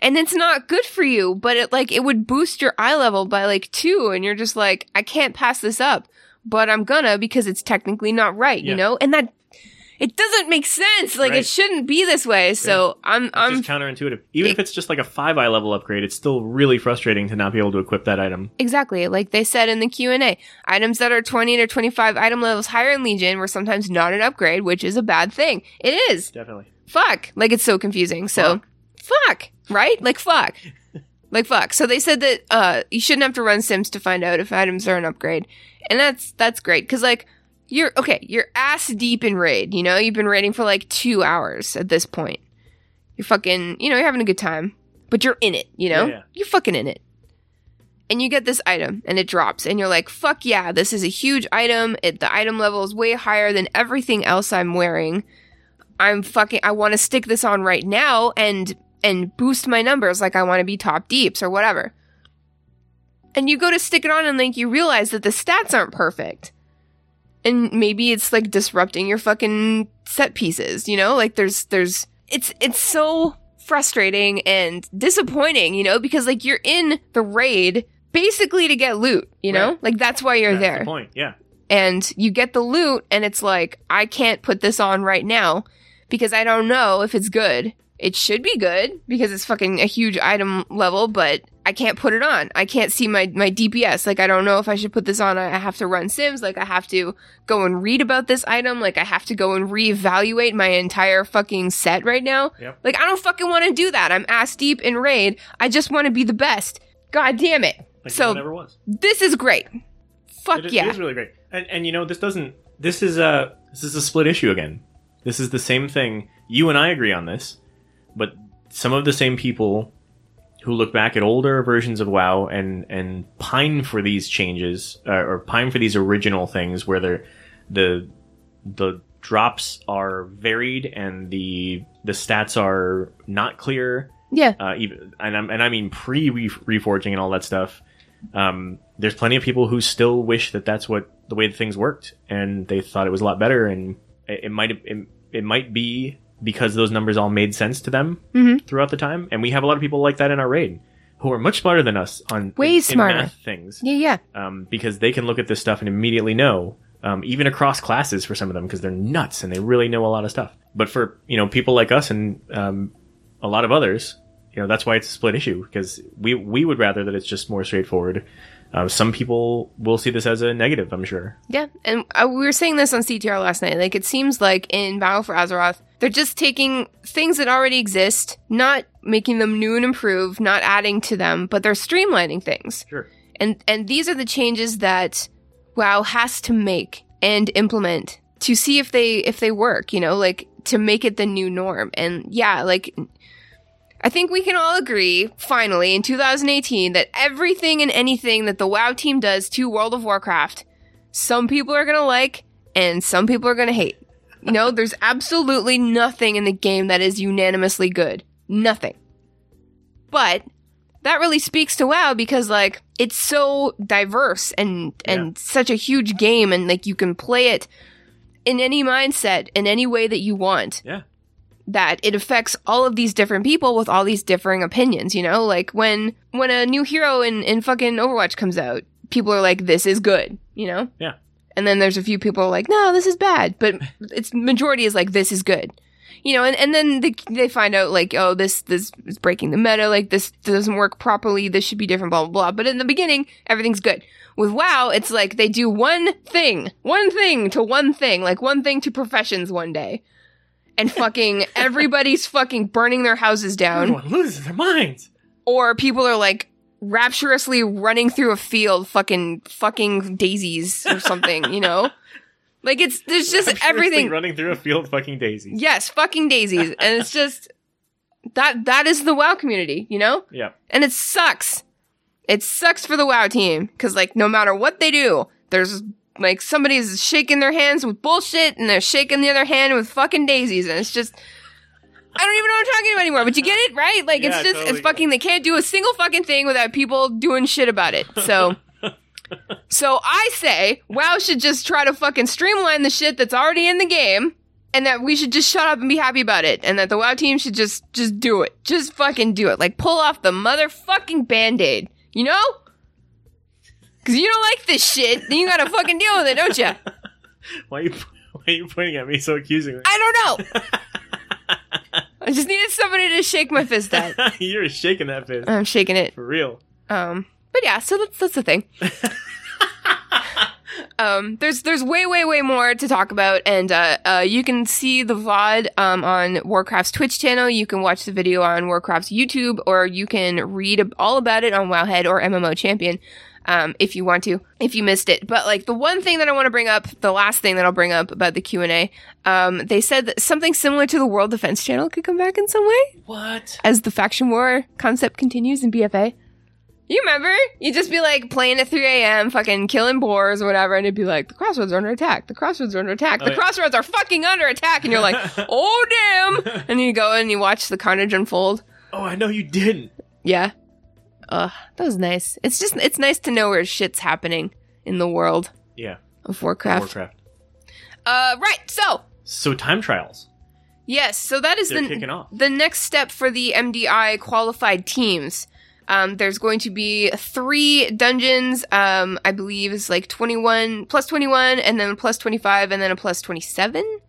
Speaker 1: And it's not good for you, but it like it would boost your eye level by like two, and you're just like, I can't pass this up, but I'm gonna because it's technically not right,
Speaker 2: Yeah.
Speaker 1: you know? And that it doesn't make sense. Like it shouldn't be this way. So I'm I'm
Speaker 2: just counterintuitive. Even if it's just like a five eye level upgrade, it's still really frustrating to not be able to equip that item.
Speaker 1: Exactly, like they said in the Q and A, items that are twenty to twenty five item levels higher in Legion were sometimes not an upgrade, which is a bad thing. It is.
Speaker 2: Definitely.
Speaker 1: Fuck. Like it's so confusing. So fuck. Right? Like fuck. like fuck. So they said that uh you shouldn't have to run sims to find out if items are an upgrade. And that's that's great cuz like you're okay, you're ass deep in raid, you know? You've been raiding for like 2 hours at this point. You're fucking, you know, you're having a good time, but you're in it, you know?
Speaker 2: Yeah.
Speaker 1: You're fucking in it. And you get this item and it drops and you're like, "Fuck yeah, this is a huge item. It, the item level is way higher than everything else I'm wearing." I'm fucking I want to stick this on right now and and boost my numbers like I want to be top deeps or whatever. And you go to stick it on and like you realize that the stats aren't perfect. And maybe it's like disrupting your fucking set pieces, you know? Like there's there's it's it's so frustrating and disappointing, you know, because like you're in the raid basically to get loot, you know?
Speaker 2: Right.
Speaker 1: Like that's why you're
Speaker 2: That's
Speaker 1: there
Speaker 2: the point. Yeah.
Speaker 1: and you get the loot and it's like i can't put this on right now because i don't know if it's good it should be good because it's fucking a huge item level but i can't put it on. I can't see my my dps like i don't know if i should put this on. I have to run sims. Like i have to go and read about this item. Like i have to go and reevaluate my entire fucking set right now.
Speaker 2: Yep.
Speaker 1: like i don't fucking want to do that. I'm ass deep in raid. I just want to be the best. God damn it.
Speaker 2: Like
Speaker 1: So- this is great. Fuck
Speaker 2: It
Speaker 1: yeah
Speaker 2: it is really great. And, and you know, this doesn't. This is a this is a split issue again. This is the same thing. You and I agree on this, but some of the same people who look back at older versions of WoW and and pine for these changes uh, or pine for these original things where they're the the drops are varied and the the stats are not clear
Speaker 1: yeah
Speaker 2: uh, even and, I'm, and I mean pre reforging and all that stuff. Um, there's plenty of people who still wish that that's what the way things worked, and they thought it was a lot better. And it, it might it, it might be because those numbers all made sense to them
Speaker 1: Mhm.
Speaker 2: throughout the time. And we have a lot of people like that in our raid who are much smarter than us on
Speaker 1: Way
Speaker 2: in- in
Speaker 1: smarter.
Speaker 2: math things
Speaker 1: yeah yeah
Speaker 2: um, because they can look at this stuff and immediately know, um, even across classes for some of them, because they're nuts and they really know a lot of stuff. But for you know people like us and um, a lot of others, you know that's why it's a split issue because we we would rather that it's just more straightforward. Uh, some people will see this as a negative, I'm sure.
Speaker 1: Yeah, and uh, we were saying this on CTR last night. Like, it seems like in Battle for Azeroth, they're just taking things that already exist, not making them new and improved, not adding to them, but they're streamlining things.
Speaker 2: Sure.
Speaker 1: And and these are the changes that WoW has to make and implement to see if they if they work. You know, like to make it the new norm. And yeah, like I think we can all agree, finally, in 2018, that everything and anything that the WoW team does to World of Warcraft, some people are gonna like and some people are gonna hate. You know, there's absolutely nothing in the game that is unanimously good. Nothing. But that really speaks to WoW because like it's so diverse and and such a huge game and like you can play it in any mindset in any way that you want
Speaker 2: Yeah.
Speaker 1: That it affects all of these different people with all these differing opinions, you know? Like when when a new hero in in fucking Overwatch comes out, people are like this is good, you know?
Speaker 2: Yeah.
Speaker 1: And then there's a few people like, "No, this is bad." But its majority is like this is good. You know, and, and then they, they find out like, oh, this this is breaking the meta, like this doesn't work properly, this should be different, blah blah blah. But in the beginning, everything's good. With WoW, it's like they do one thing, one thing to one thing, like one thing to professions one day and fucking everybody's fucking burning their houses down
Speaker 2: Everyone loses their minds.
Speaker 1: or people are like rapturously running through a field, fucking fucking daisies or something, you know? Like it's there's just
Speaker 2: I'm sure it's like
Speaker 1: everything.
Speaker 2: running through a field, fucking daisies.
Speaker 1: Yes, fucking daisies, and it's just that that is the WoW community, you know?
Speaker 2: Yeah.
Speaker 1: And it sucks. It sucks for the WoW team because like no matter what they do, there's like somebody's shaking their hands with bullshit and they're shaking the other hand with fucking daisies, and it's just. I don't even know what I'm talking about anymore, but you get it, right? Like it's just
Speaker 2: totally.
Speaker 1: it's fucking they can't do a single fucking thing without people doing shit about it. So So I say WoW should just try to fucking streamline the shit that's already in the game and that we should just shut up and be happy about it and that the WoW team should just just do it. Just fucking do it. Like pull off the motherfucking band-aid. You know? Cuz you don't like this shit, then you got to fucking deal with it, don't you?
Speaker 2: Why are you why are you pointing at me so accusingly?
Speaker 1: I don't know. I just needed somebody to shake my fist at.
Speaker 2: You're shaking that fist
Speaker 1: I'm shaking it.
Speaker 2: for real.
Speaker 1: Um, but yeah, so that's that's the thing. um, there's there's way way way more to talk about, and uh, uh, you can see the VOD um, on Warcraft's Twitch channel. You can watch the video on Warcraft's YouTube, or you can read all about it on Wowhead or MMO Champion. Um, if you want to, if you missed it, but like the one thing that I want to bring up, the last thing that I'll bring up about the Q and A, um, they said that something similar to the World Defense Channel could come back in some way
Speaker 2: What?
Speaker 1: as the faction war concept continues in BFA. You remember? You'd just be like playing at 3 a.m., fucking killing boars or whatever, and it'd be like, the crossroads are under attack. The crossroads are under attack.
Speaker 2: Oh,
Speaker 1: the
Speaker 2: yeah.
Speaker 1: crossroads are fucking under attack. And you're like, oh damn. And you go and you watch the carnage unfold.
Speaker 2: Oh, I know you didn't.
Speaker 1: Yeah. Ugh, that was nice. It's just, it's nice to know where shit's happening in the world
Speaker 2: Yeah.
Speaker 1: of Warcraft.
Speaker 2: Warcraft.
Speaker 1: Uh, right. So,
Speaker 2: So time trials.
Speaker 1: Yes, so that is
Speaker 2: They're
Speaker 1: the
Speaker 2: kicking off.
Speaker 1: the next step for the MDI qualified teams. Um, there's going to be three dungeons. Um, I believe is like 21 plus 21, and then plus 25, and then a plus 27.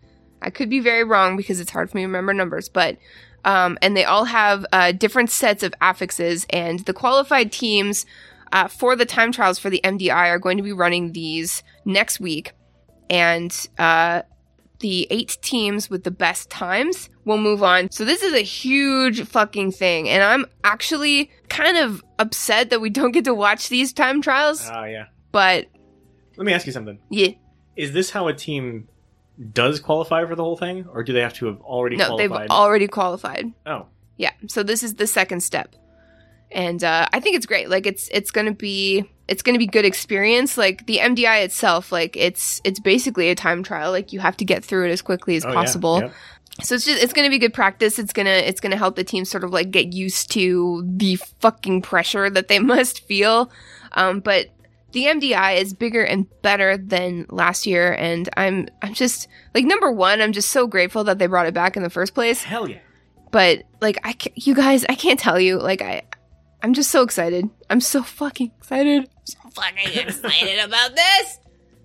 Speaker 1: I could be very wrong because it's hard for me to remember numbers, but um, and they all have uh, different sets of affixes, and the qualified teams uh, for the time trials for the MDI are going to be running these next week, and uh, the eight teams with the best times will move on. So this is a huge fucking thing. And I'm actually kind of upset that we don't get to watch these time trials.
Speaker 2: Ah, yeah.
Speaker 1: But
Speaker 2: Let me ask you something.
Speaker 1: yeah,
Speaker 2: Is this how a team does qualify for the whole thing, or do they have to have already
Speaker 1: no, they've already qualified.
Speaker 2: oh,
Speaker 1: Yeah. So this is the second step. And uh, I think it's great. Like it's it's gonna be it's gonna be good experience. Like the MDI itself, like it's it's basically a time trial. Like you have to get through it as quickly as
Speaker 2: Oh, yeah,
Speaker 1: possible.
Speaker 2: yep.
Speaker 1: So it's just it's gonna be good practice. It's gonna it's gonna help the team sort of like get used to the fucking pressure that they must feel. Um, but the MDI is bigger and better than last year, and I'm I'm just like number one. I'm just so grateful that they brought it back in the first place.
Speaker 2: Hell yeah.
Speaker 1: But like I, ca- you guys, I can't tell you. Like I, I'm just so excited. I'm so fucking excited. I'm so fucking excited about this.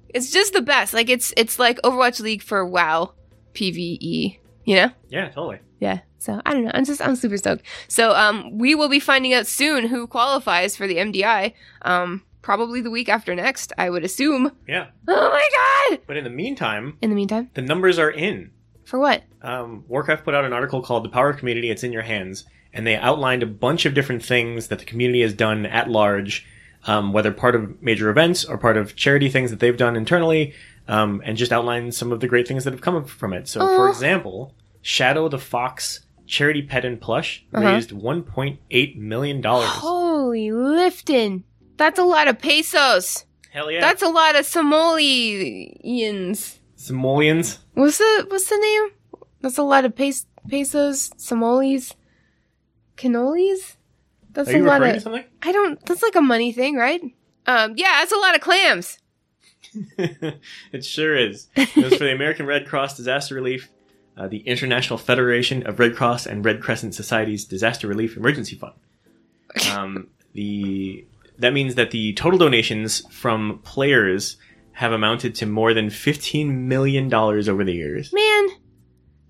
Speaker 1: It's just the best. Like it's it's like Overwatch League for WoW PVE. You know?
Speaker 2: Yeah, totally.
Speaker 1: Yeah. So I don't know. I'm just I'm super stoked. So um we will be finding out soon who qualifies for the MDI. Um probably the week after next, I would assume.
Speaker 2: Yeah.
Speaker 1: Oh my god.
Speaker 2: But in the meantime,
Speaker 1: In the meantime,
Speaker 2: the numbers are in.
Speaker 1: for what?
Speaker 2: Um, Warcraft put out an article called "The Power of Community: It's in Your Hands," and they outlined a bunch of different things that the community has done at large, um, whether part of major events or part of charity things that they've done internally, um, and just outlined some of the great things that have come from it. So, for example, Shadow the Fox charity pet and plush
Speaker 1: Uh-huh.
Speaker 2: raised 1.8 million dollars.
Speaker 1: Holy lifting. That's a lot of pesos.
Speaker 2: Hell yeah!
Speaker 1: That's a lot of Somalians.
Speaker 2: Simoleons.
Speaker 1: What's the what's the name? That's a lot of pes- pesos, Somalis, cannolis. That's
Speaker 2: Are
Speaker 1: a lot of.
Speaker 2: something?
Speaker 1: I don't. That's like a money thing, right? Um. Yeah, that's a lot of clams.
Speaker 2: it sure is. It was for the American Red Cross Disaster Relief, uh, the International Federation of Red Cross and Red Crescent Societies Disaster Relief Emergency Fund. Um, the that means that the total donations from players have amounted to more than fifteen million dollars over the years.
Speaker 1: Man,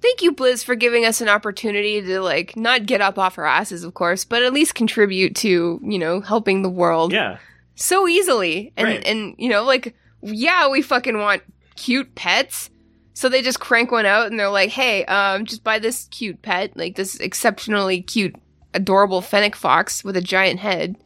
Speaker 1: thank you, Blizz, for giving us an opportunity to like not get up off our asses, of course, but at least contribute to you know helping the world.
Speaker 2: Yeah,
Speaker 1: so easily. And
Speaker 2: Right.
Speaker 1: and you know, like yeah, we fucking want cute pets. So they just crank one out and they're like, "Hey, um just buy this cute pet, like this exceptionally cute adorable fennec fox with a giant head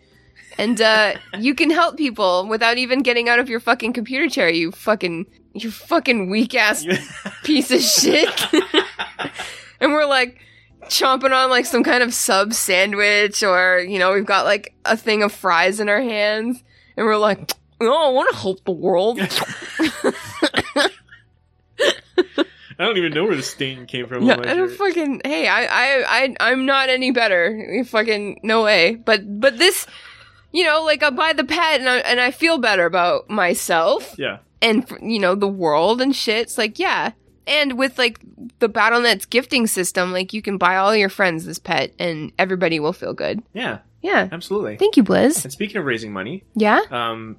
Speaker 1: and uh, you can help people without even getting out of your fucking computer chair. You fucking, you fucking weak ass piece of shit. and we're like chomping on like some kind of sub sandwich, or you know, we've got like a thing of fries in our hands, and we're like, oh, I want to help the world.
Speaker 2: I don't even know where the stain came from.
Speaker 1: Yeah,
Speaker 2: on my
Speaker 1: I don't fucking. Hey, I, I, I, I'm not any better. Fucking no way. But, but this, you know, like I buy the pet and I and I feel better about myself
Speaker 2: yeah.
Speaker 1: and you know the world and shit. It's like yeah, and with like the Battle.net's gifting system, like you can buy all your friends this pet and everybody will feel good.
Speaker 2: Yeah.
Speaker 1: Yeah.
Speaker 2: Absolutely.
Speaker 1: Thank you, Blizz.
Speaker 2: and speaking of raising money,
Speaker 1: Yeah.
Speaker 2: um,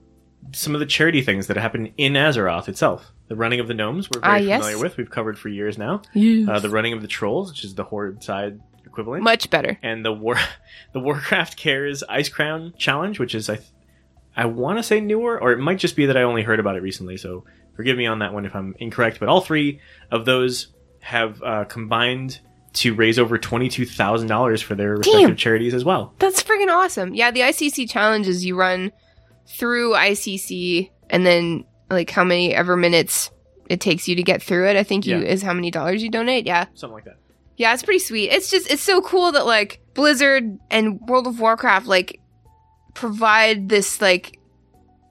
Speaker 2: some of the charity things that happen in Azeroth itself. The running of the gnomes, we're very
Speaker 1: Ah, yes.
Speaker 2: familiar with. We've covered for years now. Uh, the running of the trolls, which is the horde side equivalent,
Speaker 1: Much better.
Speaker 2: and the war, the Warcraft Cares Icecrown Challenge, which is I, th- I want to say newer, or it might just be that I only heard about it recently. So forgive me on that one if I'm incorrect. But all three of those have uh, combined to raise over twenty two thousand dollars for their respective charities as well.
Speaker 1: That's freaking awesome. Yeah, the ICC challenges you run through ICC and then like how many ever minutes it takes you to get through it. I think you
Speaker 2: Yeah.
Speaker 1: is how many dollars you donate. Yeah.
Speaker 2: Something like that.
Speaker 1: Yeah, it's pretty sweet. It's just it's so cool that like Blizzard and World of Warcraft like provide this like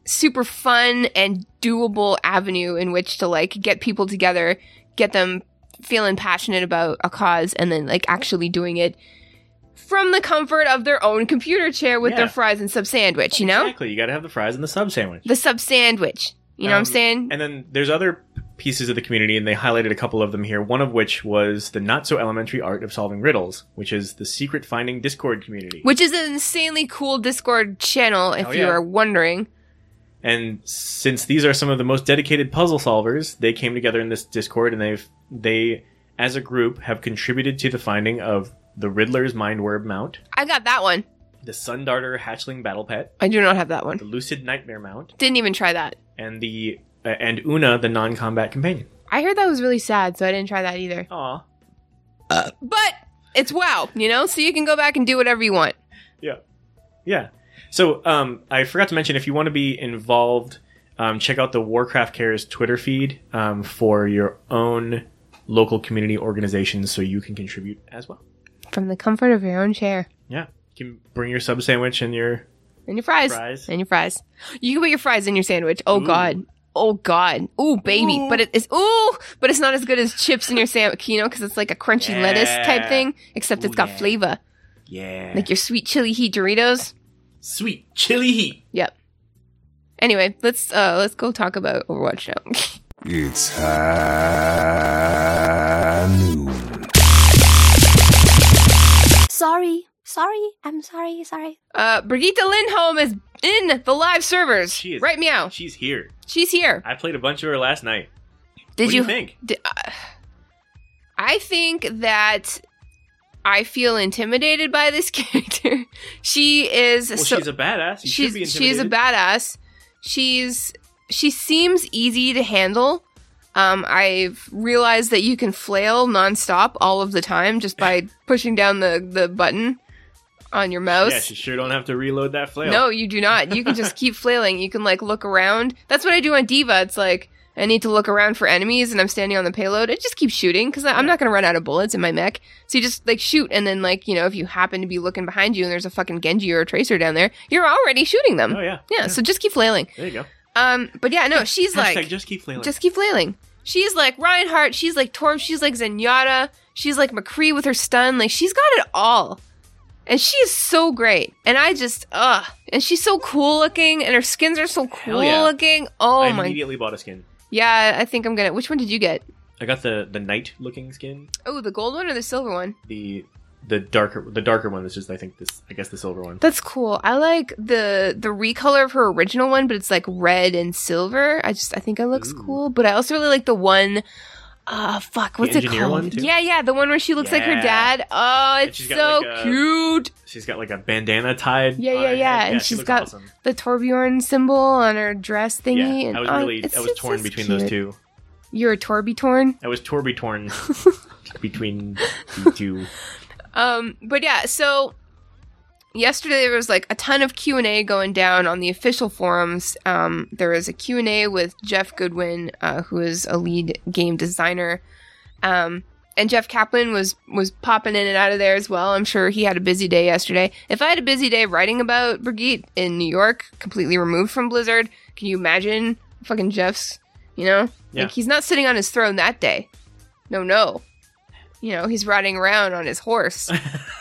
Speaker 1: super fun and doable avenue in which to like get people together, get them feeling passionate about a cause and then like actually doing it from the comfort of their own computer chair with
Speaker 2: Yeah.
Speaker 1: their fries and sub sandwich, you know?
Speaker 2: Exactly. You got to have the fries and the sub sandwich.
Speaker 1: The sub sandwich. You know what I'm
Speaker 2: Um,
Speaker 1: saying?
Speaker 2: And then there's other pieces of the community, and they highlighted a couple of them here. One of which was the not so elementary art of solving riddles, which is the secret finding Discord community.
Speaker 1: Which is an insanely cool Discord channel if
Speaker 2: Oh,
Speaker 1: you are wondering.
Speaker 2: And since these are some of the most dedicated puzzle solvers, they came together in this Discord, and they've they as a group have contributed to the finding of the Riddler's Mind Mind-Worm mount,
Speaker 1: I got that one.
Speaker 2: the Sun Darter Hatchling Battle Pet,
Speaker 1: I do not have that one. the.
Speaker 2: Lucid Nightmare mount,
Speaker 1: Didn't even try that.
Speaker 2: and the and Uuna, the non-combat companion.
Speaker 1: I heard that was really sad, so I didn't try that either.
Speaker 2: Aw.
Speaker 1: But it's WoW, you know, so you can go back and do whatever you want.
Speaker 2: Yeah. Yeah. So um, I forgot to mention if you want to be involved, um, check out the Warcraft Cares Twitter feed um, for your own local community organizations so you can contribute as well.
Speaker 1: From the comfort of your own chair.
Speaker 2: Yeah. You can bring your sub sandwich and your.
Speaker 1: And your fries.
Speaker 2: Fries.
Speaker 1: And your fries. You can put your fries in your sandwich. Oh god. Oh god. Ooh, baby. But it is ooh, but it's not as good as chips in your sandwich, you know, because it's like a crunchy lettuce type thing, except it's got
Speaker 2: yeah.
Speaker 1: flavor.
Speaker 2: Yeah.
Speaker 1: Like your sweet chili heat Doritos.
Speaker 2: sweet chili heat.
Speaker 1: Yep. Anyway, let's uh let's go talk about Overwatch now.
Speaker 4: It's high noon.
Speaker 3: Sorry. Sorry. I'm sorry. Sorry.
Speaker 1: uh Brigitte Lindholm is in the live servers.
Speaker 2: She is.
Speaker 1: Right meow.
Speaker 2: She's here.
Speaker 1: She's here.
Speaker 2: I played a bunch of her last night.
Speaker 1: Did
Speaker 2: what
Speaker 1: you,
Speaker 2: do you think?
Speaker 1: Uh, I think that I feel intimidated by this character. she is
Speaker 2: Well,
Speaker 1: so
Speaker 2: she's a badass. You
Speaker 1: she's
Speaker 2: should be
Speaker 1: she's a badass. She's she seems easy to handle. Um, I've realized that you can flail nonstop all of the time just by pushing down the, the button on your mouse.
Speaker 2: Yeah, you sure don't have to reload that flail.
Speaker 1: No, you do not. You can just keep flailing. You can like look around. That's what I do on D.Va. It's like I need to look around for enemies and I'm standing on the payload. It just keeps shooting because I'm not going to run out of bullets in my mech. So you just like shoot and then like, you know, if you happen to be looking behind you and there's a fucking Genji or a Tracer down there, you're already shooting them.
Speaker 2: Oh yeah.
Speaker 1: Yeah, so just keep flailing.
Speaker 2: There you go.
Speaker 1: Um, but yeah, no, she's like
Speaker 2: just keep flailing.
Speaker 1: just keep flailing. She's like Reinhardt. She's like Torb. She's like Zenyatta. She's like McCree with her stun. Like she's got it all, and she is so great. And I just ugh. And she's so cool looking, and her skins are so cool
Speaker 2: yeah.
Speaker 1: looking. Oh
Speaker 2: I
Speaker 1: my.
Speaker 2: immediately bought a skin.
Speaker 1: Yeah, I think I'm gonna. Which one did you get?
Speaker 2: I got the the knight looking skin.
Speaker 1: Oh, the gold one or the silver one?
Speaker 2: The the darker the darker one This is I think this I guess the silver one.
Speaker 1: That's cool. I like the the recolor of her original one, but it's like red and silver. I just I think it looks
Speaker 2: Ooh.
Speaker 1: cool. But I also really like the one. Uh fuck, what's it called?
Speaker 2: one, too?
Speaker 1: Yeah, yeah, the one where she looks like her dad. Oh, it's so
Speaker 2: like, a-
Speaker 1: cute.
Speaker 2: She's got like a bandana tied.
Speaker 1: Yeah,
Speaker 2: on
Speaker 1: yeah, yeah, and
Speaker 2: she
Speaker 1: she's got
Speaker 2: awesome.
Speaker 1: The Torbjorn symbol on her dress thingy.
Speaker 2: Yeah,
Speaker 1: and,
Speaker 2: I was
Speaker 1: oh,
Speaker 2: really
Speaker 1: it's-
Speaker 2: I was torn between those two.
Speaker 1: You're a Torby torn.
Speaker 2: I was torby torn between the two.
Speaker 1: Um, but yeah, so yesterday there was like a ton of q&a going down on the official forums. Um, there was a q&a with Geoff Goodman uh, who is a lead game designer. Um, and jeff kaplan was was popping in and out of there as well. I'm sure he had a busy day yesterday. If i had a busy day writing about brigitte in new york completely removed from blizzard can you imagine fucking jeff's you know?
Speaker 2: Yeah.
Speaker 1: like he's not sitting on his throne that day. No no. You know he's riding around on his horse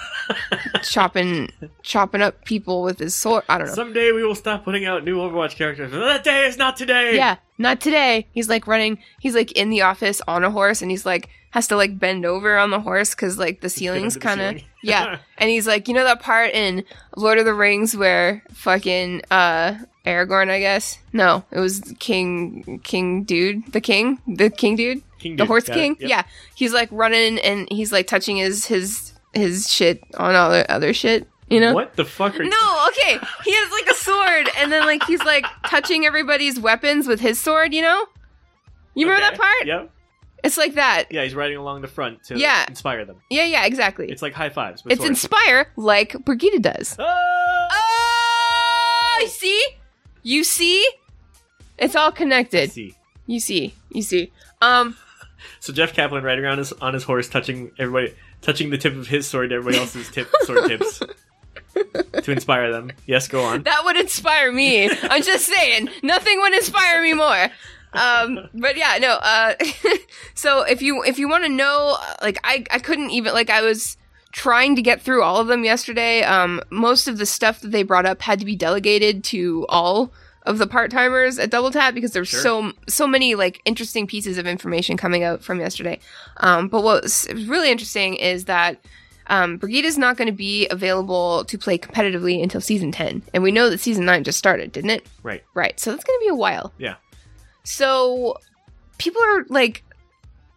Speaker 1: chopping chopping up people with his sword. I don't know.
Speaker 2: Someday we will stop putting out new Overwatch characters. That day is not today.
Speaker 1: yeah, not today. He's like running. He's like in the office on a horse, and he's like has to like bend over on the horse because like the ceiling's kind of yeah. And he's like, you know that part in Lord of the Rings where fucking uh Aragorn, I guess. No, it was King King dude, the king, the king dude,
Speaker 2: King
Speaker 1: the
Speaker 2: dude,
Speaker 1: horse king.
Speaker 2: yep.
Speaker 1: Yeah, he's like running and he's like touching his his his shit on all the other shit. You know
Speaker 2: What the fuck are?
Speaker 1: No, okay. He has like a sword, and then like he's like touching everybody's weapons with his sword. You know? You remember
Speaker 2: Okay,
Speaker 1: that part?
Speaker 2: Yep.
Speaker 1: It's like that.
Speaker 2: Yeah, he's riding along the front to
Speaker 1: Yeah.
Speaker 2: inspire them.
Speaker 1: Yeah, yeah, exactly.
Speaker 2: It's like high fives.
Speaker 1: It's
Speaker 2: swords.
Speaker 1: inspire like Brigitte does.
Speaker 2: Ah!
Speaker 1: Oh, see? You see? It's all connected.
Speaker 2: See.
Speaker 1: You see? You see? Um,
Speaker 2: So Jeff Kaplan riding around his, on his horse, touching everybody, touching the tip of his sword to everybody else's tip sword tips to inspire them. Yes, go on.
Speaker 1: that would inspire me. I'm just saying, nothing would inspire me more. Um, but yeah, no. Uh, so if you if you want to know, like I I couldn't even like I was trying to get through all of them yesterday. Um, most of the stuff that they brought up had to be delegated to all of the part timers at Double Tap because there's
Speaker 2: Sure.
Speaker 1: so so many like interesting pieces of information coming out from yesterday. Um, but what was really interesting is that um, Brigitte is not going to be available to play competitively until season 10. And we know that season 9 just started, didn't it?
Speaker 2: Right.
Speaker 1: Right. So that's going to be a while.
Speaker 2: Yeah.
Speaker 1: So people are like,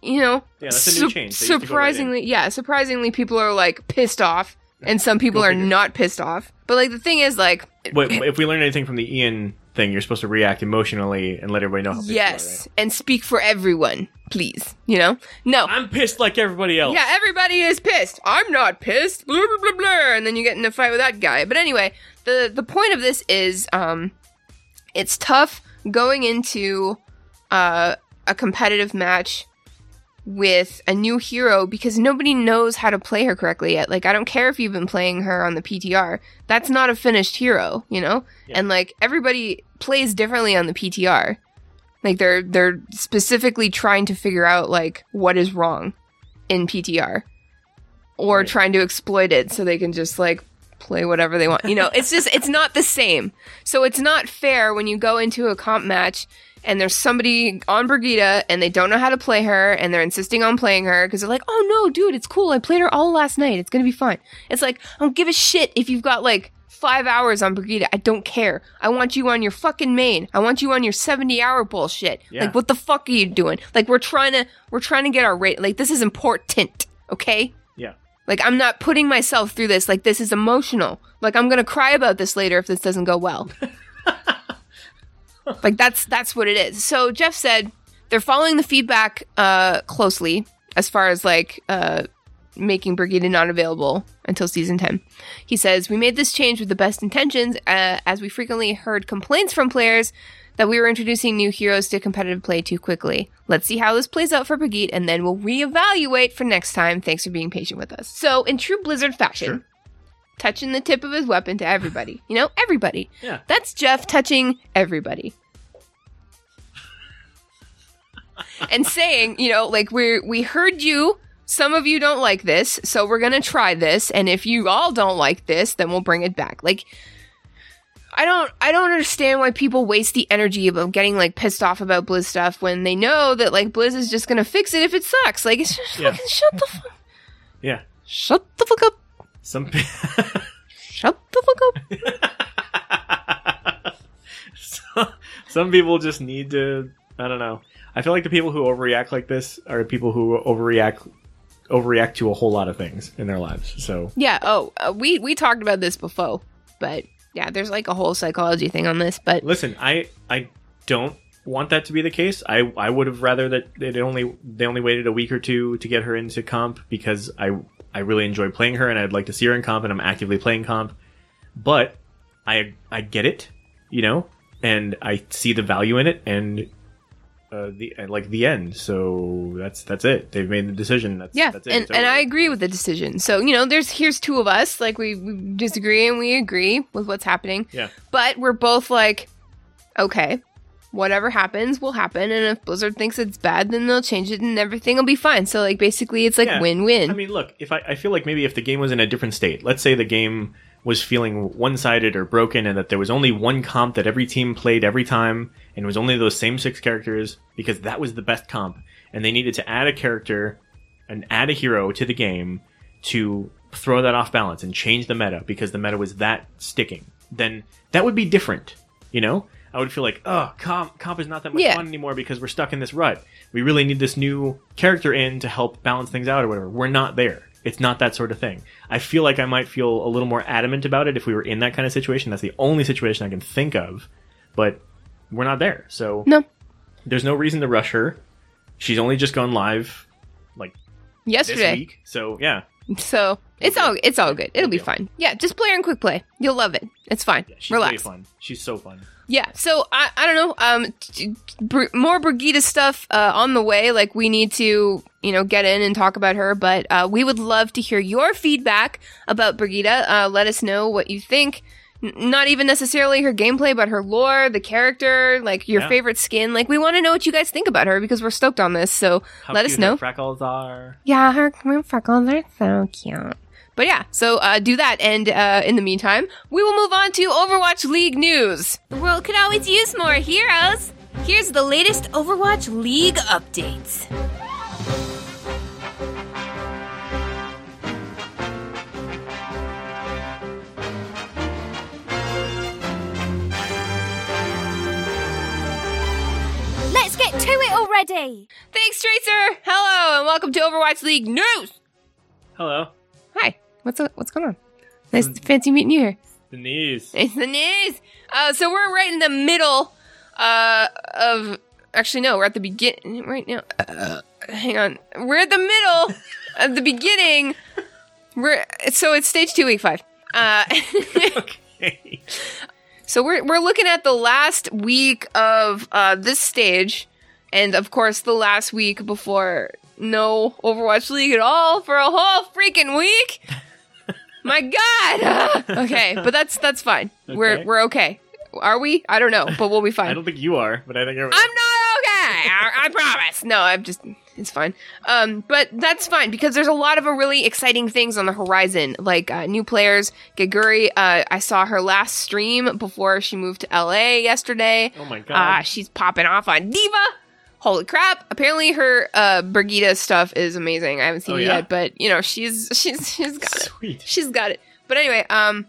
Speaker 1: you know,
Speaker 2: Yeah, that's a new change. They used to go right
Speaker 1: surprisingly, yeah, surprisingly, people are like pissed off. And some people
Speaker 2: Go
Speaker 1: are
Speaker 2: figure.
Speaker 1: not pissed off. But like the thing is, like,
Speaker 2: Wait, if we learn anything from the Ian thing, you're supposed to react emotionally and let everybody know how pissed
Speaker 1: yes, and speak for everyone, please. You know? No.
Speaker 2: you are, right? I'm pissed like everybody else.
Speaker 1: Yeah, everybody is pissed. I'm not pissed. Blah blah blah blah. And then you get in a fight with that guy. But anyway, the the point of this is, um, it's tough going into uh, a competitive match with a new hero because nobody knows how to play her correctly yet. Like, I don't care if you've been playing her on the PTR. That's not a finished hero, you know.
Speaker 2: Yeah.
Speaker 1: And like everybody plays differently on the PTR. Like they're they're specifically trying to figure out like what is wrong in PTR or
Speaker 2: Right.
Speaker 1: trying to exploit it so they can just like play whatever they want. You know, it's just it's not the same. So it's not fair when you go into a comp match and there's somebody on Brigitte and they don't know how to play her and they're insisting on playing her because they're like, "Oh no, dude, it's cool. I played her all last night. It's going to be fine." It's like, "I don't give a shit if you've got like 5 hours on Brigitte. I don't care. I want you on your fucking main. I want you on your 70-hour bullshit.
Speaker 2: Yeah.
Speaker 1: Like what the fuck are you doing? Like we're trying to we're trying to get our rate. Like this is important, okay?
Speaker 2: Yeah.
Speaker 1: Like I'm not putting myself through this. Like this is emotional. Like I'm gonna cry about this later if this doesn't go well. like that's that's what it is. So Jeff said they're following the feedback uh closely as far as like uh making Brigitte not available until season 10. He says, We made this change with the best intentions, uh, as we frequently heard complaints from players that we were introducing new heroes to competitive play too quickly. Let's see how this plays out for Brigitte, and then we'll reevaluate for next time. Thanks for being patient with us. So, in true Blizzard fashion,
Speaker 2: Sure.
Speaker 1: Touching the tip of his weapon to everybody. You know, everybody.
Speaker 2: Yeah.
Speaker 1: That's Jeff touching everybody. and saying, you know, like we we heard you. Some of you don't like this, so we're gonna try this. And if you all don't like this, then we'll bring it back. Like, I don't, I don't understand why people waste the energy of getting like pissed off about Blizz stuff when they know that like Blizz is just gonna fix it if it sucks. Like, it's just
Speaker 2: Yeah.
Speaker 1: fucking shut the fuck,
Speaker 2: Yeah.
Speaker 1: shut the fuck up,
Speaker 2: Some. pe-
Speaker 1: shut the fuck up.
Speaker 2: So- some people just need to i don't know i feel like the people who overreact like this are people who overreact overreact to a whole lot of things in their lives so
Speaker 1: Yeah. Oh, uh, we we talked about this before, but yeah, there's like a whole psychology thing on this. But
Speaker 2: listen i i don't want that to be the case i i would have rather that they only they only waited a week or two to get her into comp because i i really enjoy playing her and i'd like to see her in comp and i'm actively playing comp but I I get it, you know, and I see the value in it, and uh, the like the end. So that's that's it. They've made the decision. That's,
Speaker 1: Yeah,
Speaker 2: that's it.
Speaker 1: and, and. I agree with the decision. So you know, there's here's two of us. Like we, we disagree and we agree with what's happening.
Speaker 2: Yeah.
Speaker 1: But we're both like, okay, whatever happens will happen, and if Blizzard thinks it's bad, then they'll change it, and everything will be fine. So like basically, it's like
Speaker 2: Yeah.
Speaker 1: win-win.
Speaker 2: I mean, look, if I, I feel like maybe if the game was in a different state, let's say the game was feeling one sided or broken and that there was only one comp that every team played every time and it was only those same six characters because that was the best comp and they needed to add a character and add a hero to the game to throw that off balance and change the meta because the meta was that sticking, then that would be different, you know? I would feel like, oh, comp, comp is not that much
Speaker 1: Yeah.
Speaker 2: fun anymore because we're stuck in this rut. We really need this new character in to help balance things out or whatever. We're not there. It's not that sort of thing. I feel like I might feel a little more adamant about it if we were in that kind of situation. That's the only situation I can think of, but we're not there. So
Speaker 1: no,
Speaker 2: there's no reason to rush her. She's only just gone live like this
Speaker 1: yesterday.
Speaker 2: week. So yeah,
Speaker 1: So it's all it's all good. It'll be fine. Yeah, just play her in quick play. You'll love it. It's fine.
Speaker 2: she's
Speaker 1: Relax.
Speaker 2: really fun. She's so fun.
Speaker 1: Yeah, so I, I don't know. Um, t- Br- more Brigitte stuff uh, on the way. Like we need to, you know, get in and talk about her. But uh, we would love to hear your feedback about Brigitte. Uh, let us know what you think. N- not even necessarily her gameplay, but her lore, the character, like your
Speaker 2: Yeah.
Speaker 1: favorite skin. Like we want to know what you guys think about her because we're stoked on this. So
Speaker 2: How
Speaker 1: let us know.
Speaker 2: her freckles are.
Speaker 1: Yeah, her, her freckles are so cute. But yeah, so uh, do that. And uh, in the meantime, we will move on to Overwatch League news. The world could always use more heroes. Here's the latest Overwatch League updates.
Speaker 5: Get to it already!
Speaker 1: Thanks, Tracer. Hello, and welcome to Overwatch League news.
Speaker 2: Hello,
Speaker 1: Hi. What's up? what's going on? Nice, fancy meeting you here.
Speaker 2: Denise.
Speaker 1: It's the news. Uh, so we're right in the middle uh, of. Actually, no, we're at the beginning right now. Uh, hang on, we're at the middle of the beginning. We're so it's stage two, week five. Uh,
Speaker 2: okay.
Speaker 1: so we're we're looking at the last week of uh, this stage, and of course the last week before no Overwatch League at all for a whole freaking week. My God. okay, but that's that's fine. We're
Speaker 2: Okay.
Speaker 1: we're okay. Are we? I don't know, but we'll be fine.
Speaker 2: I don't think you are, but I think everyone.
Speaker 1: I'm not okay. I, I promise. No, I'm just. It's fine. Um, but that's fine because there's a lot of really exciting things on the horizon, like uh, new players. Geguri, uh, I saw her last stream before she moved to LA yesterday.
Speaker 2: Oh my God.
Speaker 1: Uh, she's popping off on D.Va. Holy crap! Apparently, her uh, Brigitte stuff is amazing. I haven't seen
Speaker 2: Oh,
Speaker 1: it
Speaker 2: yeah?
Speaker 1: yet, but you know, she's she's she's got it. She's got it. But anyway, um,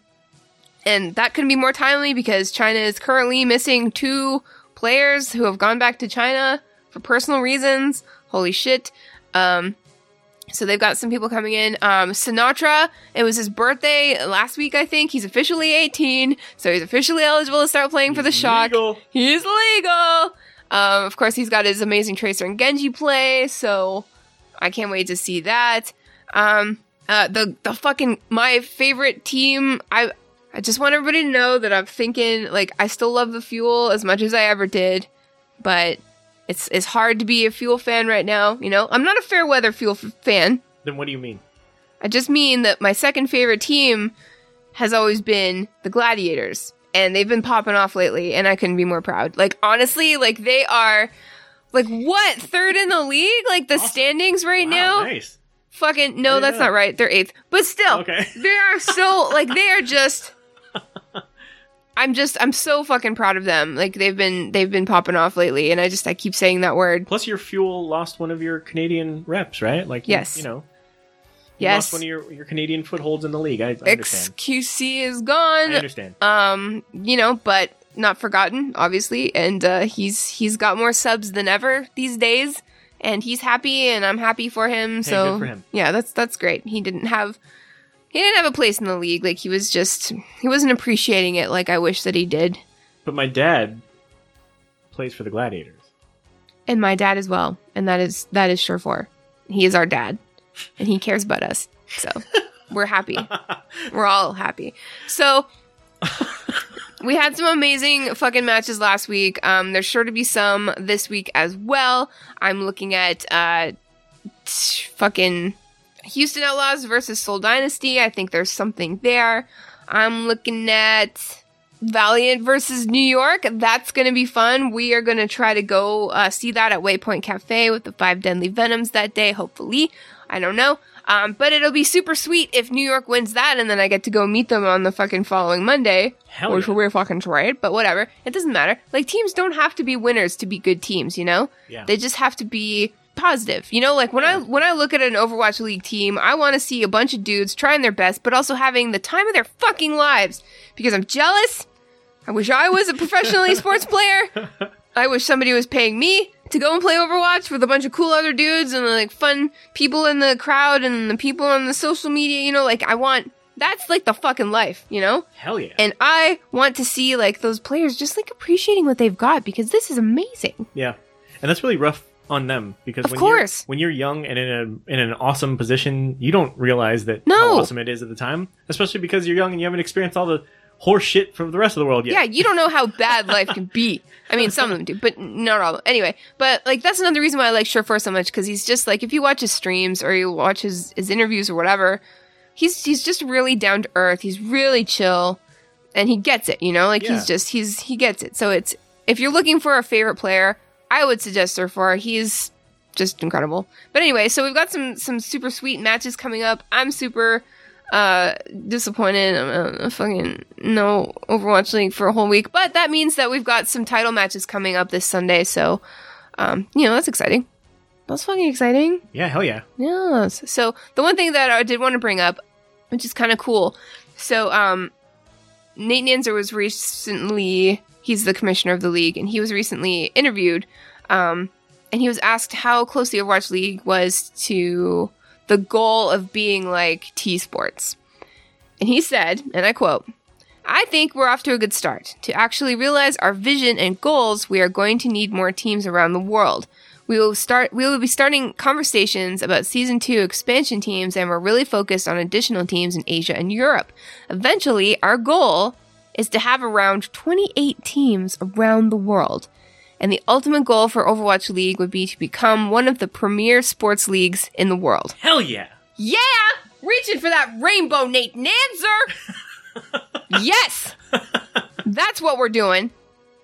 Speaker 1: and that couldn't be more timely because China is currently missing two players who have gone back to China for personal reasons. Holy shit. Um, so they've got some people coming in. Um, Sinatraa, it was his birthday last week, I think. He's officially 18, so he's officially eligible to start playing for the Shock.
Speaker 2: legal.
Speaker 1: He's legal. Um, of course, he's got his amazing Tracer and Genji play, so I can't wait to see that. Um, uh, the the fucking my favorite team. I I just want everybody to know that I'm thinking like I still love the Fuel as much as I ever did, but it's it's hard to be a Fuel fan right now. You know, I'm not a fair weather Fuel f- fan.
Speaker 2: Then what do you mean?
Speaker 1: I just mean that my second favorite team has always been the Gladiators, and they've been popping off lately, and I couldn't be more proud. Like honestly, like they are, like what third in the league? Like the standings right
Speaker 2: Wow,
Speaker 1: now?
Speaker 2: nice.
Speaker 1: Fucking no,
Speaker 2: I
Speaker 1: that's not right. They're eighth, but still,
Speaker 2: Okay.
Speaker 1: they are so like they are just. I'm just I'm so fucking proud of them. Like they've been they've been popping off lately, and I just I keep saying that word.
Speaker 2: Plus, your fuel lost one of your Canadian reps, right? Like,
Speaker 1: Yes.
Speaker 2: you, know, you
Speaker 1: Yes,
Speaker 2: lost one of your, your Canadian footholds in the league. I, I understand.
Speaker 1: XQC is gone.
Speaker 2: I understand.
Speaker 1: um you know but not forgotten obviously and uh he's he's got more subs than ever these days and he's happy and i'm happy for him so
Speaker 2: good for him.
Speaker 1: yeah that's that's great he didn't have he didn't have a place in the league like he was just he wasn't appreciating it like i wish that he did
Speaker 2: But my dad plays for the Gladiators.
Speaker 1: and my dad as well and that is that is sure for he is our dad and he cares about us so we're happy we're all happy so we had some amazing fucking matches last week. Um, there's sure to be some this week as well. I'm looking at uh, t- fucking Houston Outlaws versus Seoul Dynasty. I think there's something there. I'm looking at Valiant versus New York. That's going to be fun. We are going to try to go uh, see that at Waypoint Cafe with the Five Deadly Venoms that day, hopefully. I don't know. Um, but it'll be super sweet if New York wins that and then I get to go meet them on the fucking following Monday.
Speaker 2: Hell
Speaker 1: which
Speaker 2: yeah.
Speaker 1: we're fucking right, but whatever. It doesn't matter. Like teams don't have to be winners to be good teams, you know?
Speaker 2: Yeah.
Speaker 1: They just have to be positive. You know, like when I when I look at an Overwatch League team, I want to see a bunch of dudes trying their best, but also having the time of their fucking lives because I'm jealous. I wish I was a professional esports player. I wish somebody was paying me to go and play Overwatch with a bunch of cool other dudes and like fun people in the crowd and the people on the social media, you know, like I want that's like the fucking life, you know?
Speaker 2: Hell yeah.
Speaker 1: And I want to see like those players just like appreciating what they've got because this is amazing.
Speaker 2: Yeah, and that's really rough on them because
Speaker 1: Of
Speaker 2: when
Speaker 1: course.
Speaker 2: you're, when you're young and in a in an awesome position, you don't realize that
Speaker 1: No.
Speaker 2: how awesome it is at the time, especially because you're young and you haven't experienced all the horse shit from the rest of the world yet.
Speaker 1: Yeah, you don't know how bad life can be. I mean, some of them do, but not all. Anyway, but like that's another reason why I like Surefour so much because he's just like if you watch his streams or you watch his his interviews or whatever, he's he's just really down to earth. He's really chill, and he gets it. You know, like
Speaker 2: Yeah.
Speaker 1: he's just he's he gets it. So it's if you're looking for a favorite player, I would suggest Surefour. He's just incredible. But anyway, so we've got some some super sweet matches coming up. I'm super uh disappointed. I'm uh, fucking no Overwatch League for a whole week, but that means that we've got some title matches coming up this Sunday. So, um, you know that's exciting. That's fucking exciting.
Speaker 2: yeah, hell yeah.
Speaker 1: Yes. So the one thing that I did want to bring up, which is kind of cool. So um, Nate Nanzer was recently he's the commissioner of the league, and he was recently interviewed, um, and he was asked how close the Overwatch League was to the goal of being like T Sports, and he said, and I quote. I think we're off to a good start. To actually realize our vision and goals, we are going to need more teams around the world. We will start we will be starting conversations about season 2 expansion teams and we're really focused on additional teams in Asia and Europe. Eventually, our goal is to have around 28 teams around the world. And the ultimate goal for Overwatch League would be to become one of the premier sports leagues in the world.
Speaker 2: Hell yeah.
Speaker 1: Yeah! Reaching for that rainbow, Nate Nanzer! yes! That's what we're doing.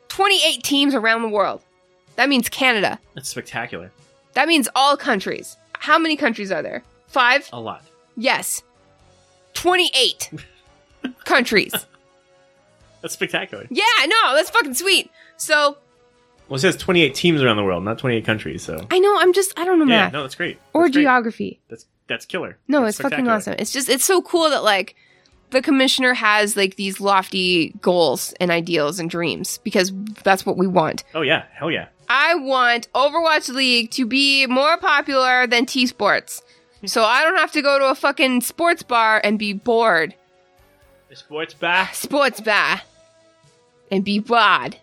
Speaker 1: 28 teams around the world. That means Canada.
Speaker 2: That's spectacular.
Speaker 1: That means all countries. How many countries are there? Five?
Speaker 2: A lot.
Speaker 1: Yes. 28 countries.
Speaker 2: That's spectacular.
Speaker 1: Yeah, no, that's fucking sweet. So,
Speaker 2: Well, it says 28 teams around the world, not 28 countries. So
Speaker 1: I know, I'm just, I don't know
Speaker 2: yeah,
Speaker 1: math.
Speaker 2: no, that's great.
Speaker 1: or
Speaker 2: That's great.
Speaker 1: geography.
Speaker 2: That's that's killer.
Speaker 1: No,
Speaker 2: That's
Speaker 1: it's fucking awesome. It's just it's so cool that like the commissioner has like these lofty goals and ideals and dreams because that's what we want.
Speaker 2: Oh yeah, hell yeah.
Speaker 1: I want Overwatch League to be more popular than T Sports. Hmm. So I don't have to go to a fucking sports bar and be bored.
Speaker 2: A Sports bar.
Speaker 1: Sports bar and be bored.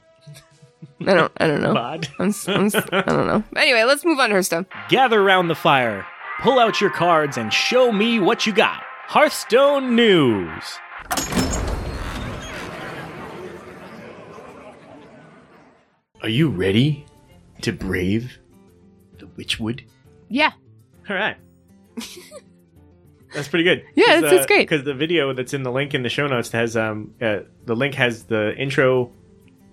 Speaker 1: I don't I don't know.
Speaker 2: Bod.
Speaker 1: I'm, s- I'm, s- I don't know. Anyway, let's move on to her stuff.
Speaker 6: Gather round the fire, pull out your cards, and show me what you got. Hearthstone News.
Speaker 2: Are you ready to brave the Witchwood?
Speaker 1: Yeah.
Speaker 2: All right. That's pretty good.
Speaker 1: Yeah, it's- it's great.
Speaker 2: Because the video that's in the link in the show notes has um uh, the link has the intro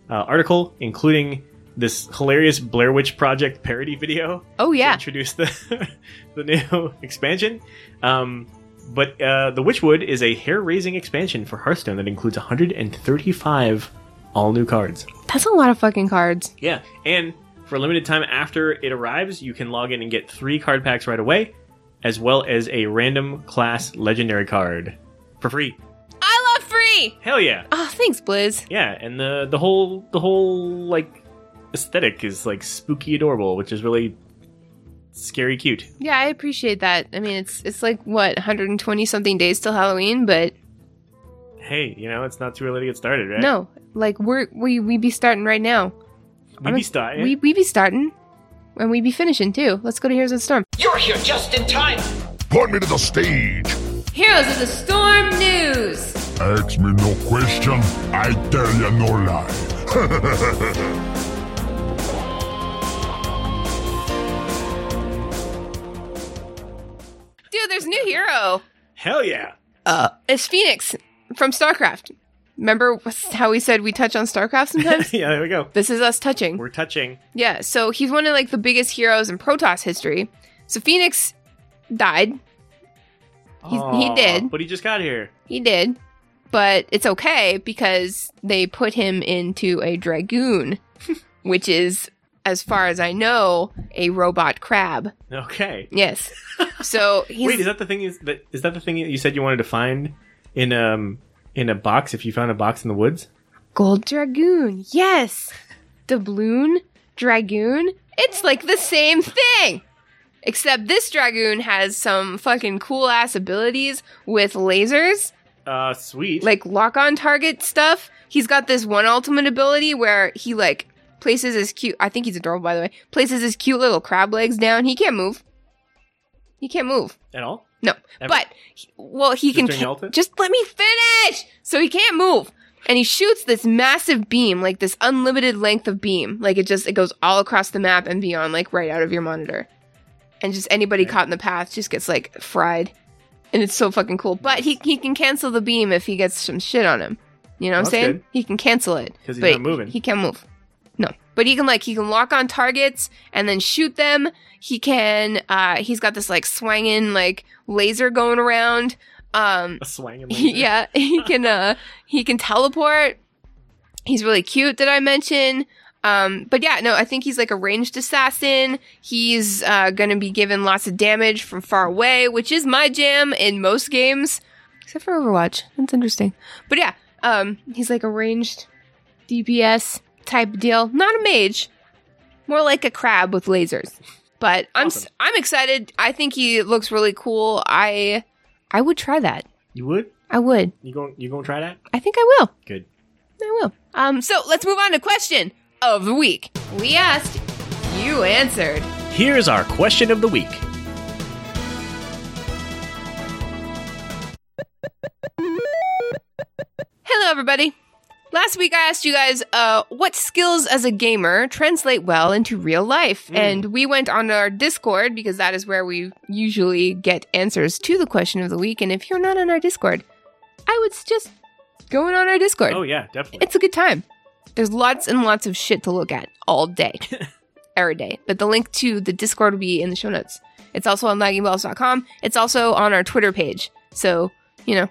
Speaker 2: uh, article, including this hilarious Blair Witch Project parody video.
Speaker 1: Oh yeah.
Speaker 2: introduce the the new expansion. Um, but uh, the Witchwood is a hair-raising expansion for Hearthstone that includes 135 all new cards.
Speaker 1: That's a lot of fucking cards.
Speaker 2: Yeah, and for a limited time after it arrives, you can log in and get three card packs right away, as well as a random class legendary card for free.
Speaker 1: I.
Speaker 2: Hell yeah,
Speaker 1: Oh, thanks, Blizz.
Speaker 2: yeah, and the the whole the whole like aesthetic is like spooky adorable, which is really scary cute.
Speaker 1: Yeah, I appreciate that. I mean, it's it's like what 120 something days till Halloween, but
Speaker 2: Hey, you know it's not too early to get started, right?
Speaker 1: no, like we're we we be starting right now.
Speaker 2: we
Speaker 1: I'm
Speaker 2: be
Speaker 1: ex-
Speaker 2: starting.
Speaker 1: We we be starting, and we be finishing too. Let's go to Heroes of the Storm.
Speaker 7: You're here just in time.
Speaker 8: Point me to the stage.
Speaker 1: Heroes of the Storm news.
Speaker 7: Ask me no question, I tell you no lie.
Speaker 1: Dude, there's a new hero.
Speaker 2: Hell yeah.
Speaker 1: Uh, it's Fenix from StarCraft. Remember how we said we touch on StarCraft sometimes?
Speaker 2: yeah, there we go.
Speaker 1: this is us touching.
Speaker 2: We're touching.
Speaker 1: Yeah, so he's one of like the biggest heroes in Protoss history. So Fenix died. He's, he
Speaker 2: Aw,
Speaker 1: did.
Speaker 2: But he just got here.
Speaker 1: He did. But it's okay because they put him into a Dragoon, which is, as far as I know, a robot crab.
Speaker 2: Okay.
Speaker 1: Yes. So he's
Speaker 2: Wait, is that the thing? Is that is that the thing that you said you wanted to find in um in a box? If you found a box in the woods,
Speaker 1: Gold Dragoon. Yes. Doubloon Dragoon. It's like the same thing. Except this Dragoon has some fucking cool ass abilities with lasers,
Speaker 2: uh, sweet.
Speaker 1: like lock on target stuff. He's got this one ultimate ability where he like places his cute I think he's adorable by the way. Places his cute little crab legs down. He can't move. He can't move.
Speaker 2: at all?
Speaker 1: No,
Speaker 2: Ever?
Speaker 1: but he- well, he
Speaker 2: Just
Speaker 1: can. just let me finish. So he can't move, and he shoots this massive beam, like this unlimited length of beam, like it just it goes all across the map and beyond, like right out of your monitor, and just anybody caught in the path just gets like fried, and it's so fucking cool. But he he can cancel the beam if he gets some shit on him. You know what I'm
Speaker 2: That's
Speaker 1: saying?
Speaker 2: good.
Speaker 1: He can cancel it
Speaker 2: 'Cause he's
Speaker 1: but
Speaker 2: not moving.
Speaker 1: He can't move. No, but he can like he can lock on targets and then shoot them. He can. uh He's got this like swanging like laser going around. Um,
Speaker 2: A swang.
Speaker 1: yeah, he can. uh He can teleport. He's really cute. Did I mention? Um, but yeah, no, I think he's like a ranged assassin. He's uh, gonna be given lots of damage from far away, which is my jam in most games, except for Overwatch. That's interesting. But yeah, um, he's like a ranged DPS type deal. Not a mage, more like a crab with lasers. But I'm
Speaker 2: Awesome.
Speaker 1: I'm excited. I think he looks really cool. I I would try that.
Speaker 2: You would?
Speaker 1: I would.
Speaker 2: You going? You going to try that?
Speaker 1: I think I will.
Speaker 2: Good.
Speaker 1: I will. Um, so let's move on to question of the week. We asked, you answered.
Speaker 6: Here's our question of the week.
Speaker 1: Hello, everybody. Last week I asked you guys, uh, what skills as a gamer translate well into real life? And we went on our Discord because that is where we usually get answers to the question of the week. And if you're not on our Discord, I would suggest going on our Discord.
Speaker 2: Oh yeah, definitely.
Speaker 1: It's a good time. There's lots and lots of shit to look at all day, every day. But the link to the Discord will be in the show notes. It's also on laggingballs.com. It's also on our Twitter page. So, you know,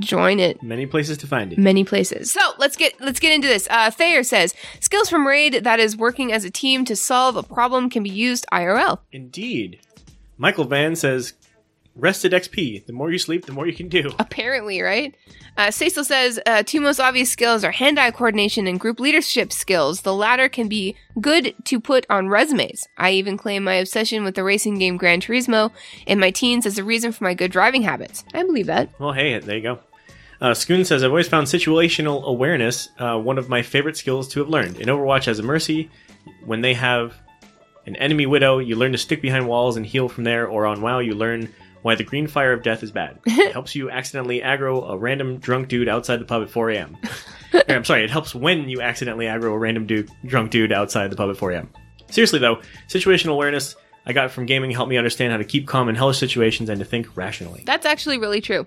Speaker 1: join it.
Speaker 2: Many places to find it.
Speaker 1: Many places. So let's get let's get into this. Uh, Thayer says skills from raid that is working as a team to solve a problem can be used IRL.
Speaker 2: Indeed. Michael Van says, "Rested XP. The more you sleep, the more you can do."
Speaker 1: Apparently, right? Uh, Cecil says uh, two most obvious skills are hand-eye coordination and group leadership skills. The latter can be good to put on resumes. I even claim my obsession with the racing game Gran Turismo in my teens as a reason for my good driving habits. I believe that.
Speaker 2: Well, hey, there you go. Uh, Schoon says, I've always found situational awareness uh, one of my favorite skills to have learned. In Overwatch as a Mercy, when they have an enemy widow, you learn to stick behind walls and heal from there, or on WoW, you learn why the green fire of death is bad. It helps you accidentally aggro a random drunk dude outside the pub at 4 a.m. I'm sorry, it helps when you accidentally aggro a random dude, drunk dude outside the pub at 4 a.m. Seriously, though, situational awareness I got from gaming helped me understand how to keep calm in hellish situations and to think rationally.
Speaker 1: That's actually really true.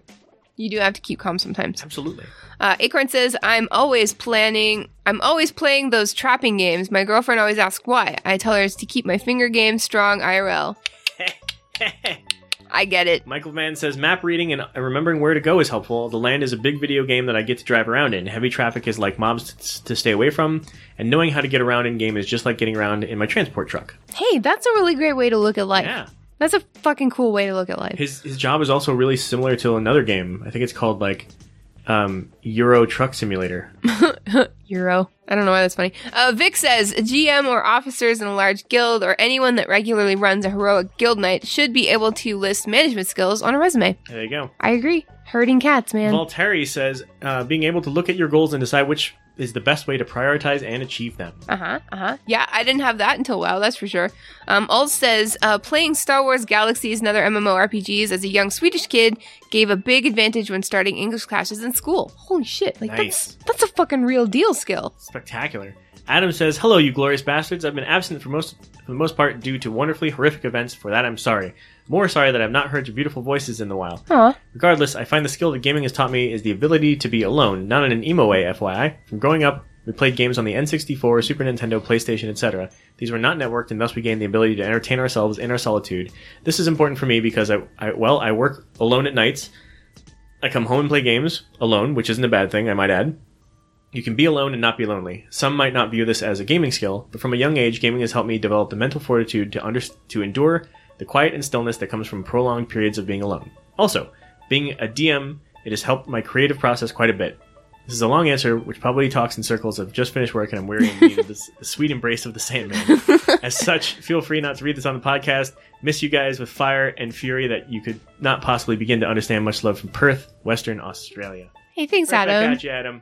Speaker 1: You do have to keep calm sometimes.
Speaker 2: Absolutely.
Speaker 1: Uh, Acorn says, I'm always planning, I'm always playing those trapping games. My girlfriend always asks why. I tell her it's to keep my finger game strong IRL. I get it.
Speaker 2: Michael Mann says map reading and remembering where to go is helpful. The land is a big video game that I get to drive around in. Heavy traffic is like mobs t- to stay away from, and knowing how to get around in game is just like getting around in my transport truck.
Speaker 1: Hey, that's a really great way to look at life.
Speaker 2: Yeah.
Speaker 1: That's a fucking cool way to look at life.
Speaker 2: His his job is also really similar to another game. I think it's called like um, Euro Truck Simulator.
Speaker 1: Euro. I don't know why that's funny. Uh, Vic says GM or officers in a large guild or anyone that regularly runs a heroic guild night should be able to list management skills on a resume.
Speaker 2: There you go.
Speaker 1: I agree. Herding cats, man.
Speaker 2: Volteri says uh, being able to look at your goals and decide which is the best way to prioritize and achieve them.
Speaker 1: Uh huh. Uh huh. Yeah, I didn't have that until WoW. That's for sure. Um, Alt says uh, playing Star Wars Galaxies and other MMORPGs as a young Swedish kid gave a big advantage when starting English classes in school. Holy shit! Like
Speaker 2: Nice.
Speaker 1: that's that's a fucking real deal skill.
Speaker 2: Spectacular. Adam says, "Hello, you glorious bastards. I've been absent for most for the most part due to wonderfully horrific events. For that, I'm sorry. More sorry that I've not heard your beautiful voices in the while.
Speaker 1: Aw.
Speaker 2: Regardless, I find the skill that gaming has taught me is the ability to be alone, not in an emo way, FYI. From growing up, we played games on the N64, Super Nintendo, PlayStation, etc. These were not networked, and thus we gained the ability to entertain ourselves in our solitude. This is important for me because I, I well, I work alone at nights. I come home and play games alone, which isn't a bad thing, I might add. You can be alone and not be lonely. Some might not view this as a gaming skill, but from a young age, gaming has helped me develop the mental fortitude to under- to endure the quiet and stillness that comes from prolonged periods of being alone. Also, being a DM, it has helped my creative process quite a bit. This is a long answer, which probably talks in circles of just finished work and I'm weary indeed of this the sweet embrace of the Sandman. As such, feel free not to read this on the podcast. Miss you guys with fire and fury that you could not possibly begin to understand. Much love from Perth, Western Australia.
Speaker 1: Hey, thanks, Adam.
Speaker 2: at you, Adam.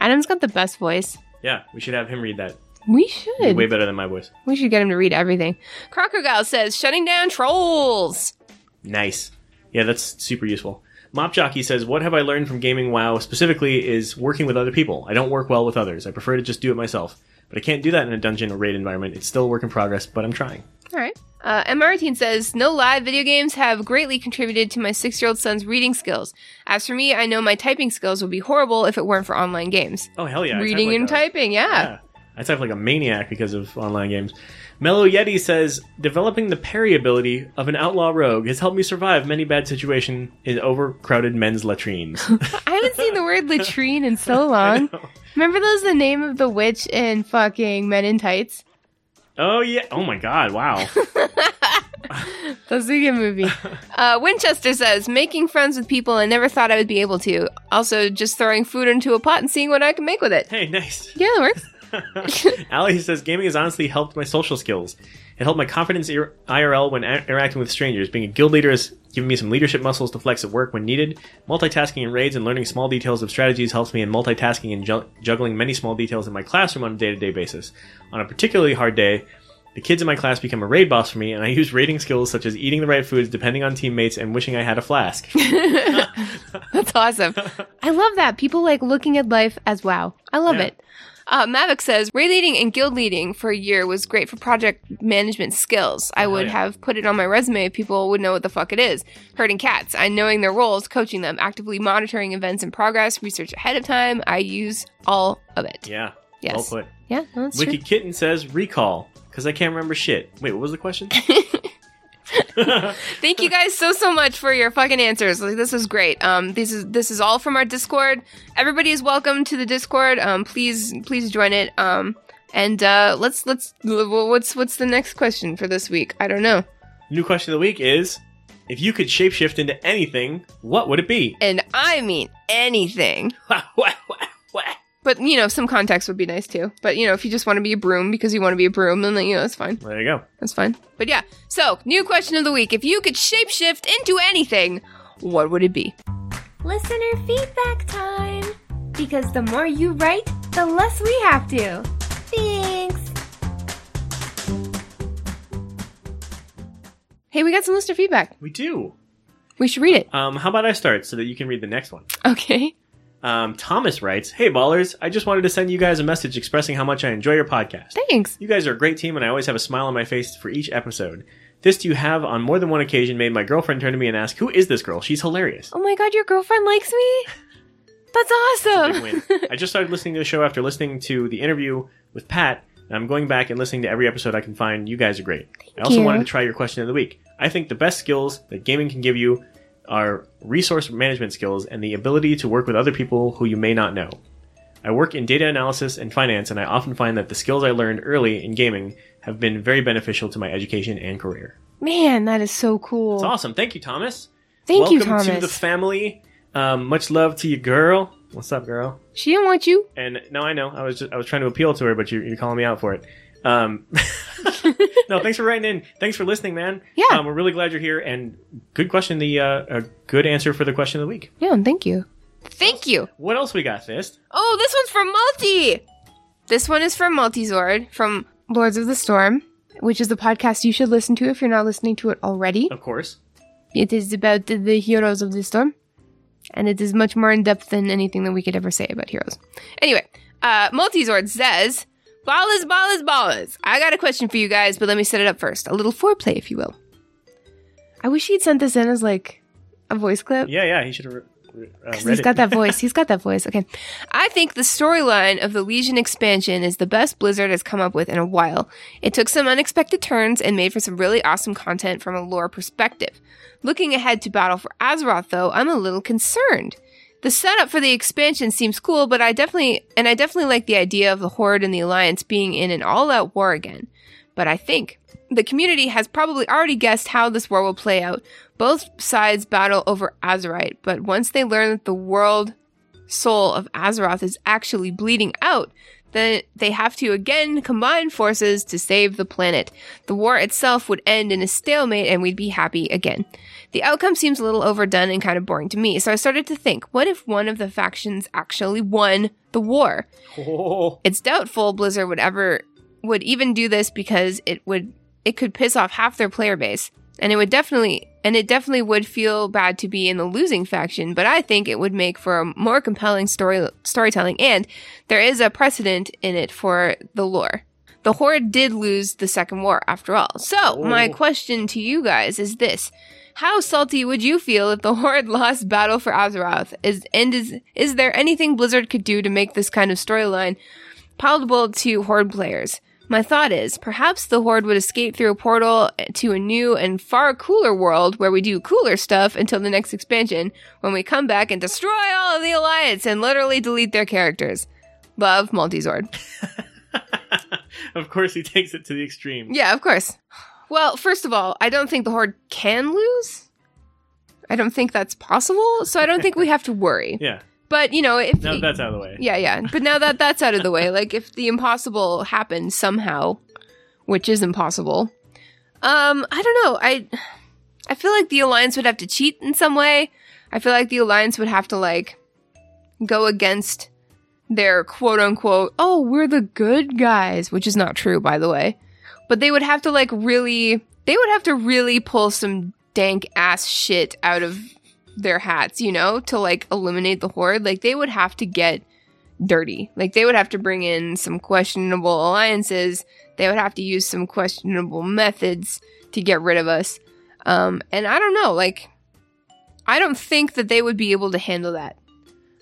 Speaker 1: Adam's got the best voice.
Speaker 2: Yeah, we should have him read that.
Speaker 1: We should.
Speaker 2: way better than my voice.
Speaker 1: We should get him to read everything. Crocodile says shutting down trolls.
Speaker 2: Nice. Yeah, that's super useful. Mop Jockey says, What have I learned from gaming WoW specifically is working with other people. I don't work well with others. I prefer to just do it myself. But I can't do that in a dungeon or raid environment. It's still a work in progress, but I'm trying.
Speaker 1: All right. Uh, M18 says, No lie, video games have greatly contributed to my six year old son's reading skills. As for me, I know my typing skills would be horrible if it weren't for online games.
Speaker 2: Oh, hell yeah.
Speaker 1: Reading
Speaker 2: like
Speaker 1: and
Speaker 2: a-
Speaker 1: typing, yeah.
Speaker 2: Yeah. I type like a maniac because of online games. Mellow Yeti says, Developing the parry ability of an outlaw rogue has helped me survive many bad situations in overcrowded men's latrines.
Speaker 1: I haven't seen the word latrine in so long. Remember those the name of the witch in fucking Men in Tights?
Speaker 2: oh, yeah. Oh, my God. Wow.
Speaker 1: That's a good movie. Uh, Winchester says, making friends with people I never thought I would be able to. Also, just throwing food into a pot and seeing what I can make with it.
Speaker 2: hey, nice.
Speaker 1: Yeah, that works.
Speaker 2: Ali says gaming has honestly helped my social skills. It helped my confidence ir- IRL when a- interacting with strangers. Being a guild leader has given me some leadership muscles to flex at work when needed. Multitasking in raids and learning small details of strategies helps me in multitasking and ju- juggling many small details in my classroom on a day-to-day basis. On a particularly hard day, the kids in my class become a raid boss for me, and I use raiding skills such as eating the right foods depending on teammates and wishing I had a flask.
Speaker 1: That's awesome. I love that. People like looking at life as wow. I love
Speaker 2: Yeah.
Speaker 1: it. Uh, Mavic says, raid leading and guild leading for a year was great for project management skills. I would
Speaker 2: yeah.
Speaker 1: have put it on my resume if people would know what the fuck it is. Herding cats. I knowing their roles, coaching them, actively monitoring events in progress, research ahead of time. I use all of it.
Speaker 2: yeah.
Speaker 1: Yes.
Speaker 2: Well put.
Speaker 1: Yeah, no, that's
Speaker 2: Wicked
Speaker 1: true.
Speaker 2: Kitten says recall because I can't remember shit. Wait, what was the question?
Speaker 1: Thank you guys so so much for your fucking answers. Like this is great. Um, this is this is all from our Discord. Everybody is welcome to the Discord. Um, please please join it. Um, and uh, let's let's what's what's the next question for this week? I don't know.
Speaker 2: New question of the week is if you could shapeshift into anything, what would it be?
Speaker 1: And I mean anything. But you know, some context would be nice too. But you know, if you just want to be a broom because you want to be a broom, then you know that's fine.
Speaker 2: there you go.
Speaker 1: That's fine. But yeah. So new question of the week: If you could shapeshift into anything, what would it be?
Speaker 3: Listener feedback time! Because the more you write, the less we have to. Thanks!
Speaker 1: Hey, we got some listener feedback.
Speaker 2: We do.
Speaker 1: We should read it.
Speaker 2: Um, how about I start so that you can read the next one?
Speaker 1: Okay.
Speaker 2: Um, Thomas writes, "Hey ballers, I just wanted to send you guys a message expressing how much I enjoy your podcast.
Speaker 1: Thanks.
Speaker 2: You guys are a great team, and I always have a smile on my face for each episode. This you have on more than one occasion made my girlfriend turn to me and ask, "Who is this girl? She's hilarious."
Speaker 1: Oh my god, your girlfriend likes me? That's awesome.
Speaker 2: I just started listening to the show after listening to the interview with Pat, and I'm going back and listening to every episode I can find. You guys are great. I also
Speaker 1: you.
Speaker 2: wanted to try your question of the week. I think the best skills that gaming can give you are resource management skills and the ability to work with other people who you may not know. I work in data analysis and finance, and I often find that the skills I learned early in gaming have been very beneficial to my education and career.
Speaker 1: Man, that is so cool.
Speaker 2: It's awesome. Thank you, Thomas.
Speaker 1: Thank
Speaker 2: Welcome
Speaker 1: you, Thomas.
Speaker 2: to the family. Um, much love to you, girl. What's up, girl?
Speaker 1: she didn't want you.
Speaker 2: And no, I know. I was just I was trying to appeal to her, but you're, you're calling me out for it. Um, no, thanks for writing in. Thanks for listening, man.
Speaker 1: Yeah.
Speaker 2: um, we're really glad you're here. And good question. The uh, a good answer for the question of the week.
Speaker 1: Yeah, and thank you. Thank you.
Speaker 2: What else we got, Fist?
Speaker 1: Oh, this one's from Multi. This one is from Multizord from Lords of the Storm, which is the podcast you should listen to if you're not listening to it already.
Speaker 2: Of course.
Speaker 1: It is about the, the heroes of the storm, and it is much more in depth than anything that we could ever say about heroes. Anyway, uh, Multizord says, "Ballas, ballas, ballas." I got a question for you guys, but let me set it up first. A little foreplay, if you will. I wish he'd sent this in as like a voice clip.
Speaker 2: Yeah, yeah. He should have re- re- uh,
Speaker 1: Because
Speaker 2: read
Speaker 1: he's
Speaker 2: it.
Speaker 1: got that voice. He's got that voice. Okay. I think the storyline of the Legion expansion is the best Blizzard has come up with in a while. It took some unexpected turns and made for some really awesome content from a lore perspective. Looking ahead to Battle for Azeroth, though, I'm a little concerned. The setup for the expansion seems cool, but I definitely, and I definitely like the idea of the Horde and the Alliance being in an all out war again. But I think the community has probably already guessed how this war will play out. Both sides battle over Azerite, but once they learn that the world soul of Azeroth is actually bleeding out, then they have to again combine forces to save the planet. The war itself would end in a stalemate and we'd be happy again. The outcome seems a little overdone and kind of boring to me, so I started to think, what if one of the factions actually won the war?
Speaker 2: Oh,
Speaker 1: It's doubtful Blizzard would ever would even do this because it would it could piss off half their player base. And it would definitely and it definitely would feel bad to be in the losing faction, but I think it would make for a more compelling story storytelling and there is a precedent in it for the lore. The Horde did lose the second war after all. So, my
Speaker 2: Oh.
Speaker 1: question to you guys is this. How salty would you feel if the Horde lost Battle for Azeroth? Is and is is there anything Blizzard could do to make this kind of storyline palatable to Horde players? My thought is, perhaps the Horde would escape through a portal to a new and far cooler world where we do cooler stuff until the next expansion, when we come back and destroy all of the Alliance and literally delete their characters. Love, Multizord.
Speaker 2: of course, he takes it to the extreme.
Speaker 1: Yeah, of course. Well, first of all, I don't think the Horde can lose. I don't think that's possible, so I don't think we have to worry.
Speaker 2: Yeah.
Speaker 1: But, you know, if
Speaker 2: Now that's out of the way.
Speaker 1: Yeah, yeah. But now that that's out of the way, like if the impossible happens somehow, which is impossible, um, I don't know. I I feel like the alliance would have to cheat in some way. I feel like the alliance would have to like go against their quote unquote, oh, we're the good guys, which is not true, by the way. But they would have to like really, they would have to really pull some dank ass shit out of their hats, you know, to like eliminate the horde. Like they would have to get dirty. Like they would have to bring in some questionable alliances. They would have to use some questionable methods to get rid of us. Um, and I don't know, like, I don't think that they would be able to handle that.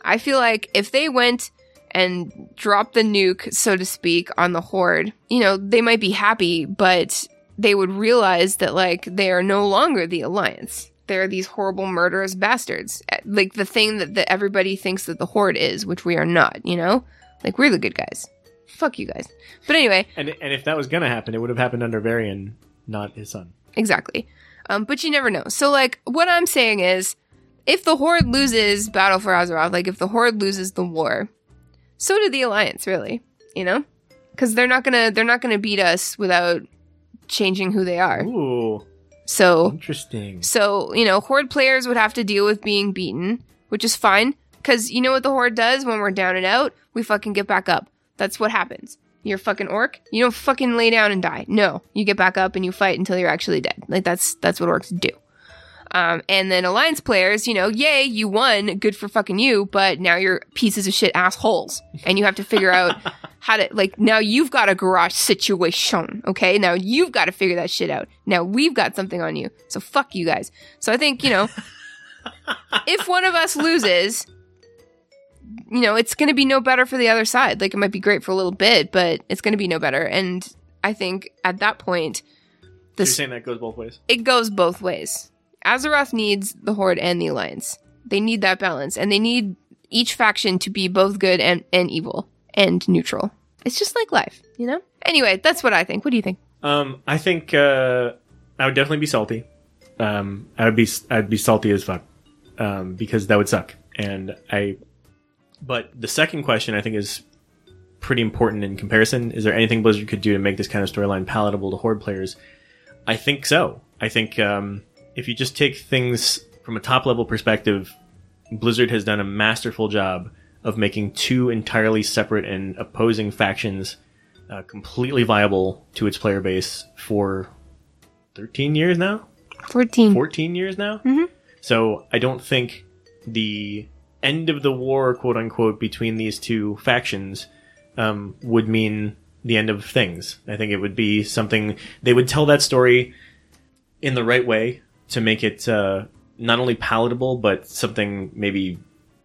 Speaker 1: I feel like if they went and drop the nuke, so to speak, on the horde, you know, they might be happy, but they would realize that, like, they are no longer the alliance. They're these horrible murderous bastards. Eh, Like the thing that, that everybody thinks that the horde is, which we are not, you know? Like, we're the good guys. Fuck you guys. But anyway,
Speaker 2: And and if that was gonna happen, it would have happened under Varian, not his son.
Speaker 1: Exactly. Um, but you never know. So, like, what I'm saying is, if the Horde loses Battle for Azeroth, like, if the Horde loses the war, so did the Alliance, really. You know? Because they're not gonna, they're not gonna beat us without changing who they are.
Speaker 2: Ooh,
Speaker 1: So,
Speaker 2: interesting.
Speaker 1: so, you know, Horde players would have to deal with being beaten, which is fine. Because you know what the Horde does when we're down and out? We fucking get back up. That's what happens. You're a fucking orc. You don't fucking lay down and die. No, you get back up and you fight until you're actually dead. Like that's that's what orcs do. Um, and then alliance players, you know, yay, you won, good for fucking you, but now you're pieces of shit assholes, and you have to figure out how to like. Now you've got a garage situation, okay? Now you've got to figure that shit out. Now we've got something on you, so fuck you guys. So I think you know, if one of us loses, you know, it's going to be no better for the other side. Like it might be great for a little bit, but it's going to be no better. And I think at that point,
Speaker 2: You're saying that goes both ways.
Speaker 1: it goes both ways. Azeroth needs the Horde and the Alliance. They need that balance, and they need each faction to be both good and, and evil and neutral. It's just like life, you know? Anyway, that's what I think. What do you think?
Speaker 2: Um, I think uh, I would definitely be salty. Um, I would be I'd be salty as fuck um, because that would suck. And I, but the second question I think is pretty important in comparison. Is there anything Blizzard could do to make this kind of storyline palatable to Horde players? I think so. I think um, if you just take things from a top level perspective, Blizzard has done a masterful job of making two entirely separate and opposing factions uh, completely viable to its player base for 13 years now.
Speaker 1: 14.
Speaker 2: 14 years now. Mm-hmm. So I don't think the end of the war, quote unquote, between these two factions um, would mean the end of things. I think it would be something they would tell that story in the right way to make it uh, not only palatable but something maybe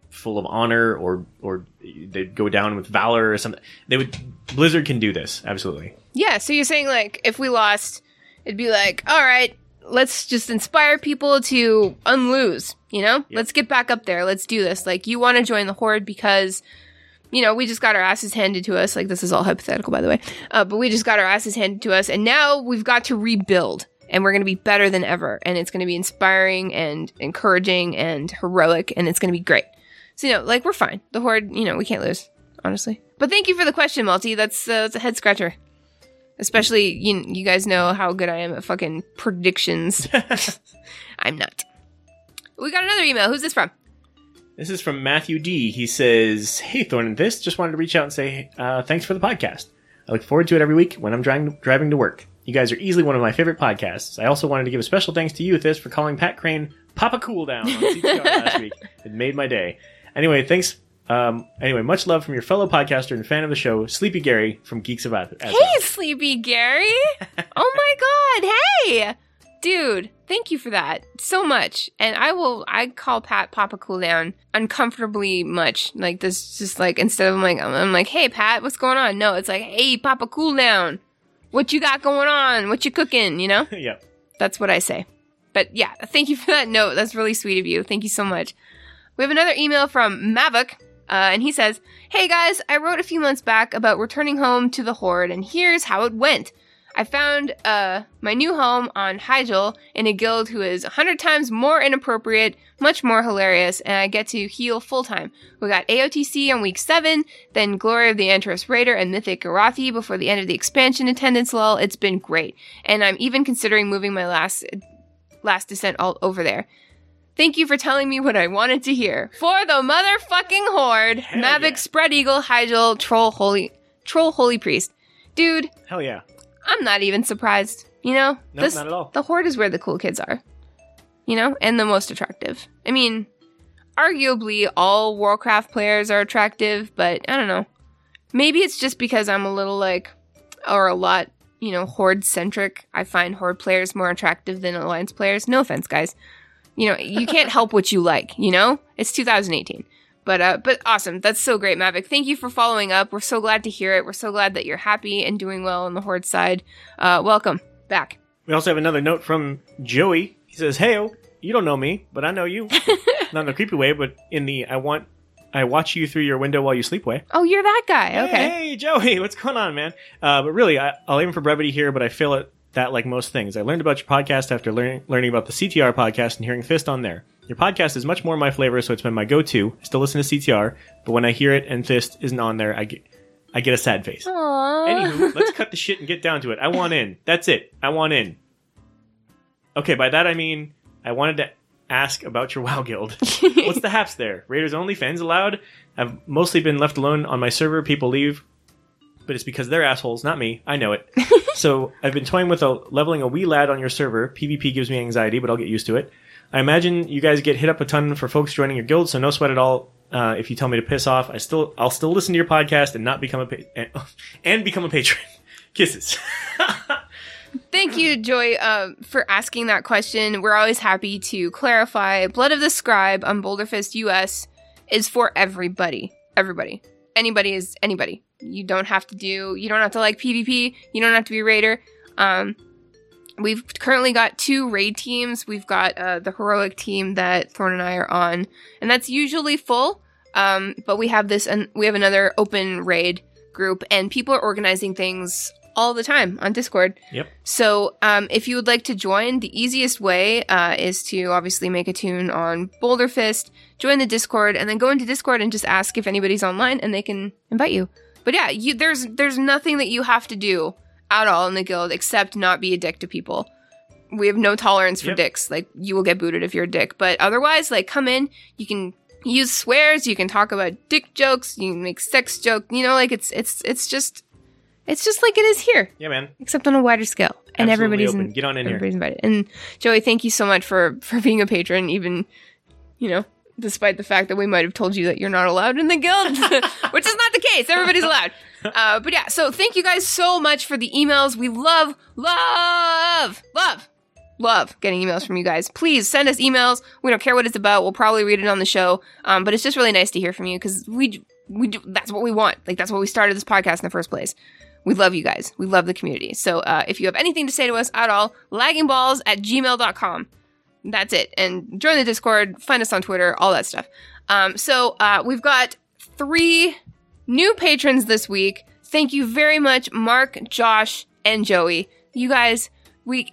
Speaker 2: full of honor or or they'd go down with valor or something. They would Blizzard can do this absolutely.
Speaker 1: Yeah, so you're saying like if we lost, it'd be like, all right, let's just inspire people to unlose, you know? Let's get back up there. Let's do this. Like you want to join the horde because you know, we just got our asses handed to us. Like this is all hypothetical by the way. Uh, but we just got our asses handed to us and now we've got to rebuild and we're going to be better than ever and it's going to be inspiring and encouraging and heroic and it's going to be great. So, you know, like we're fine. The horde, you know, we can't lose, honestly. But thank you for the question, Multi. That's, uh, that's a head scratcher. Especially, you, you guys know how good I am at fucking predictions. I'm not. We got another email. Who's this from?
Speaker 2: This is from Matthew D. He says, Hey, Thorn and Fist, just wanted to reach out and say uh, thanks for the podcast. I look forward to it every week when I'm driving, driving to work. You guys are easily one of my favorite podcasts. I also wanted to give a special thanks to you, Fist, for calling Pat Krane Papa Cool Down on CTR last week. It made my day. Anyway, thanks. Um, anyway, much love from your fellow podcaster and fan of the show, Sleepy Gary from Geeks of Ath- Azrael.
Speaker 1: Hey, Sleepy Gary. oh my god. Hey. Dude, thank you for that so much. And I will, I call Pat Papa Cool Down uncomfortably much. Like this, just like, instead of like, I'm like, hey, Pat, what's going on? No, it's like, hey, Papa Cool Down. What you got going on? What you cooking? You know?
Speaker 2: yeah.
Speaker 1: That's what I say. But yeah, thank you for that note. That's really sweet of you. Thank you so much. We have another email from Mavok, uh, and he says, Hey guys, I wrote a few months back about returning home to the Horde, and here's how it went. I found uh, my new home on Hyjal in a guild who is 100 times more inappropriate, much more hilarious, and I get to heal full time. We got AOTC on week 7, then Glory of the Antorus Raider and Mythic Arathi before the end of the expansion attendance lull. It's been great, and I'm even considering moving my last last descent all over there. Thank you for telling me what I wanted to hear. For the motherfucking horde, Mavic,
Speaker 2: yeah.
Speaker 1: Spread Eagle, Hyjal, Troll, Holy, Troll, Holy Priest. Dude,
Speaker 2: Hell yeah.
Speaker 1: I'm not even surprised. You know,
Speaker 2: No, not at all.
Speaker 1: The horde is where the cool kids are. You know, and the most attractive. I mean, arguably all Warcraft players are attractive, but I don't know. Maybe it's just because I'm a little like, or a lot, you know, horde centric. I find horde players more attractive than alliance players. No offense, guys. You know, you can't help what you like. You know, it's 2018. But uh, but awesome. That's so great, Mavic. Thank you for following up. We're so glad to hear it. We're so glad that you're happy and doing well on the horde side. Uh, welcome back.
Speaker 2: We also have another note from Joey. He says, "Hey, you don't know me, but I know you. Not in the creepy way, but in the I want I watch you through your window while you sleep way."
Speaker 1: Oh, you're that guy. Okay.
Speaker 2: Hey, Joey, what's going on, man? Uh, but really, I, I'll aim for brevity here, but I feel it that like most things. I learned about your podcast after learning learning about the CTR podcast and hearing Fist on there. Your podcast is much more my flavor, so it's been my go-to. I still listen to CTR, but when I hear it and Fist isn't on there, I get I get a sad face.
Speaker 1: Aww.
Speaker 2: Anywho, let's cut the shit and get down to it. I want in. That's it. I want in. Okay, by that I mean I wanted to ask about your WoW guild. What's the haps there? Raiders only, fans allowed. I've mostly been left alone on my server. People leave, but it's because they're assholes, not me. I know it. so I've been toying with a, leveling a wee lad on your server. PvP gives me anxiety, but I'll get used to it. I imagine you guys get hit up a ton for folks joining your guild, so no sweat at all. Uh, if you tell me to piss off, I still I'll still listen to your podcast and not become a pa- and, and become a patron. Kisses.
Speaker 1: Thank you, Joy, uh, for asking that question. We're always happy to clarify. Blood of the Scribe on Boulderfist US is for everybody. Everybody. Anybody is anybody. You don't have to do. You don't have to like PvP. You don't have to be a raider. Um, we've currently got two raid teams. We've got uh, the heroic team that Thorn and I are on, and that's usually full. Um, but we have this, and we have another open raid group, and people are organizing things all the time on Discord.
Speaker 2: yep.
Speaker 1: So, um, if you would like to join, the easiest way uh, is to obviously make a toon on Boulderfist, join the Discord, and then go into Discord and just ask if anybody's online, and they can invite you. But yeah, you, there's there's nothing that you have to do at all in the guild except not be a dick to people. We have no tolerance for
Speaker 2: Yep.
Speaker 1: dicks. Like you will get booted if you're a dick. But otherwise, like come in, you can use swears. You can talk about dick jokes. You can make sex joke. You know, like it's it's it's just it's just like it is here,
Speaker 2: Yeah, man.
Speaker 1: except on a wider scale. And
Speaker 2: Absolutely
Speaker 1: everybody's
Speaker 2: open.
Speaker 1: in,
Speaker 2: Get on in here.
Speaker 1: everybody's invited. And Joey, thank you so much for for being a patron. Even you know, despite the fact that we might have told you that you're not allowed in the guild, which is not the case. Everybody's allowed. Uh, but yeah, so thank you guys so much for the emails. We love, love, love, love getting emails from you guys. Please send us emails. We don't care what it's about. We'll probably read it on the show. Um, but it's just really nice to hear from you because we we do, that's what we want. Like that's what we started this podcast in the first place. We love you guys. We love the community. So uh, if you have anything to say to us at all, laggingballs at gmail.com. That's it. And join the Discord, find us on Twitter, all that stuff. Um, so uh, we've got three new patrons this week. Thank you very much, Mark, Josh, and Joey. You guys, we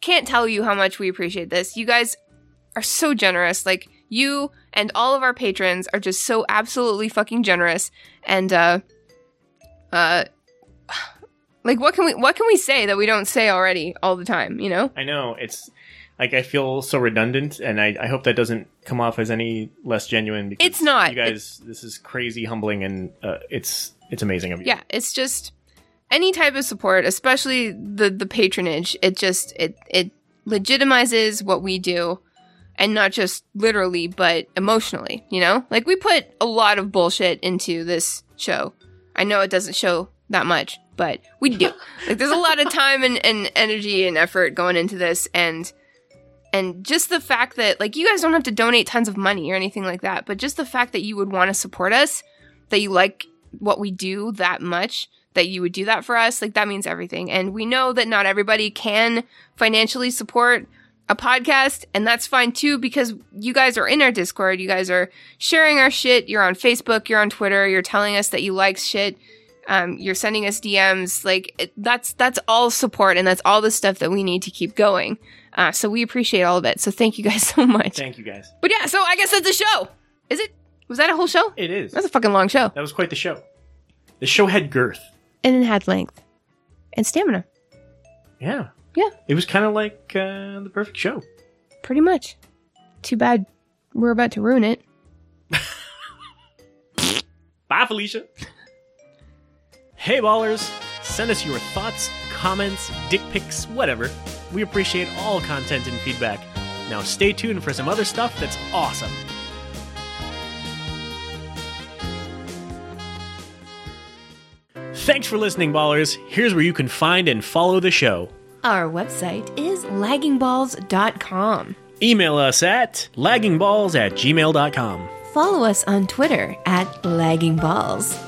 Speaker 1: can't tell you how much we appreciate this. You guys are so generous. Like you and all of our patrons are just so absolutely fucking generous. And uh uh like what can we what can we say that we don't say already all the time, you know?
Speaker 2: I know it's like I feel so redundant, and I, I hope that doesn't come off as any less genuine. Because
Speaker 1: It's not.
Speaker 2: You guys, this is crazy, humbling, and uh, it's it's amazing of you.
Speaker 1: yeah it's just any type of support especially the the patronage it just it it legitimizes what we do and not just literally but emotionally you know like we put a lot of bullshit into this show i know it doesn't show that much but we do like there's a lot of time and, and energy and effort going into this and and just the fact that like you guys don't have to donate tons of money or anything like that but just the fact that you would want to support us that you like what we do that much that you would do that for us like that means everything. And we know that not everybody can financially support a podcast and that's fine too because you guys are in our discord. You guys are sharing our shit. You're on facebook you're on twitter you're telling us that you like shit um, you're sending us dms like it, that's that's all support and that's all the stuff that we need to keep going uh, so we appreciate all of it so thank you guys so much
Speaker 2: Thank you guys.
Speaker 1: but yeah so i guess that's a show is it was that a whole show
Speaker 2: It is.
Speaker 1: that's a fucking long show
Speaker 2: That was quite the show. The show had girth.
Speaker 1: and it had length and stamina.
Speaker 2: Yeah.
Speaker 1: Yeah.
Speaker 2: It was kind of like uh, the perfect show.
Speaker 1: Pretty much. Too bad we're about to ruin it.
Speaker 2: Bye, Felicia. hey, ballers. Send us your thoughts, comments, dick pics, whatever. We appreciate all content and feedback. Now, stay tuned for some other stuff that's awesome. Thanks for listening, ballers. Here's where you can find and follow the show.
Speaker 1: Our website is laggingballs.com.
Speaker 2: Email us at laggingballs at gmail.com.
Speaker 1: Follow us on Twitter at laggingballs.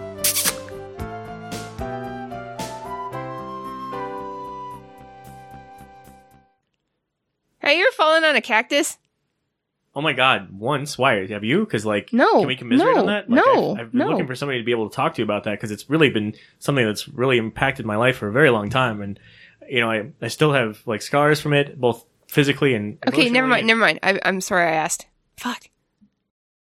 Speaker 1: Have you ever fallen on a cactus?
Speaker 2: Oh my god, once. Why? Have you? Because, like,
Speaker 1: No,
Speaker 2: can we commiserate
Speaker 1: no,
Speaker 2: on that? Like,
Speaker 1: no,
Speaker 2: I've, I've been
Speaker 1: no.
Speaker 2: looking for somebody to be able to talk to about that because it's really been something that's really impacted my life for a very long time. And, you know, I, I still have, like, scars from it, both physically and.
Speaker 1: Okay, never mind, never mind. I, I'm sorry I asked. Fuck.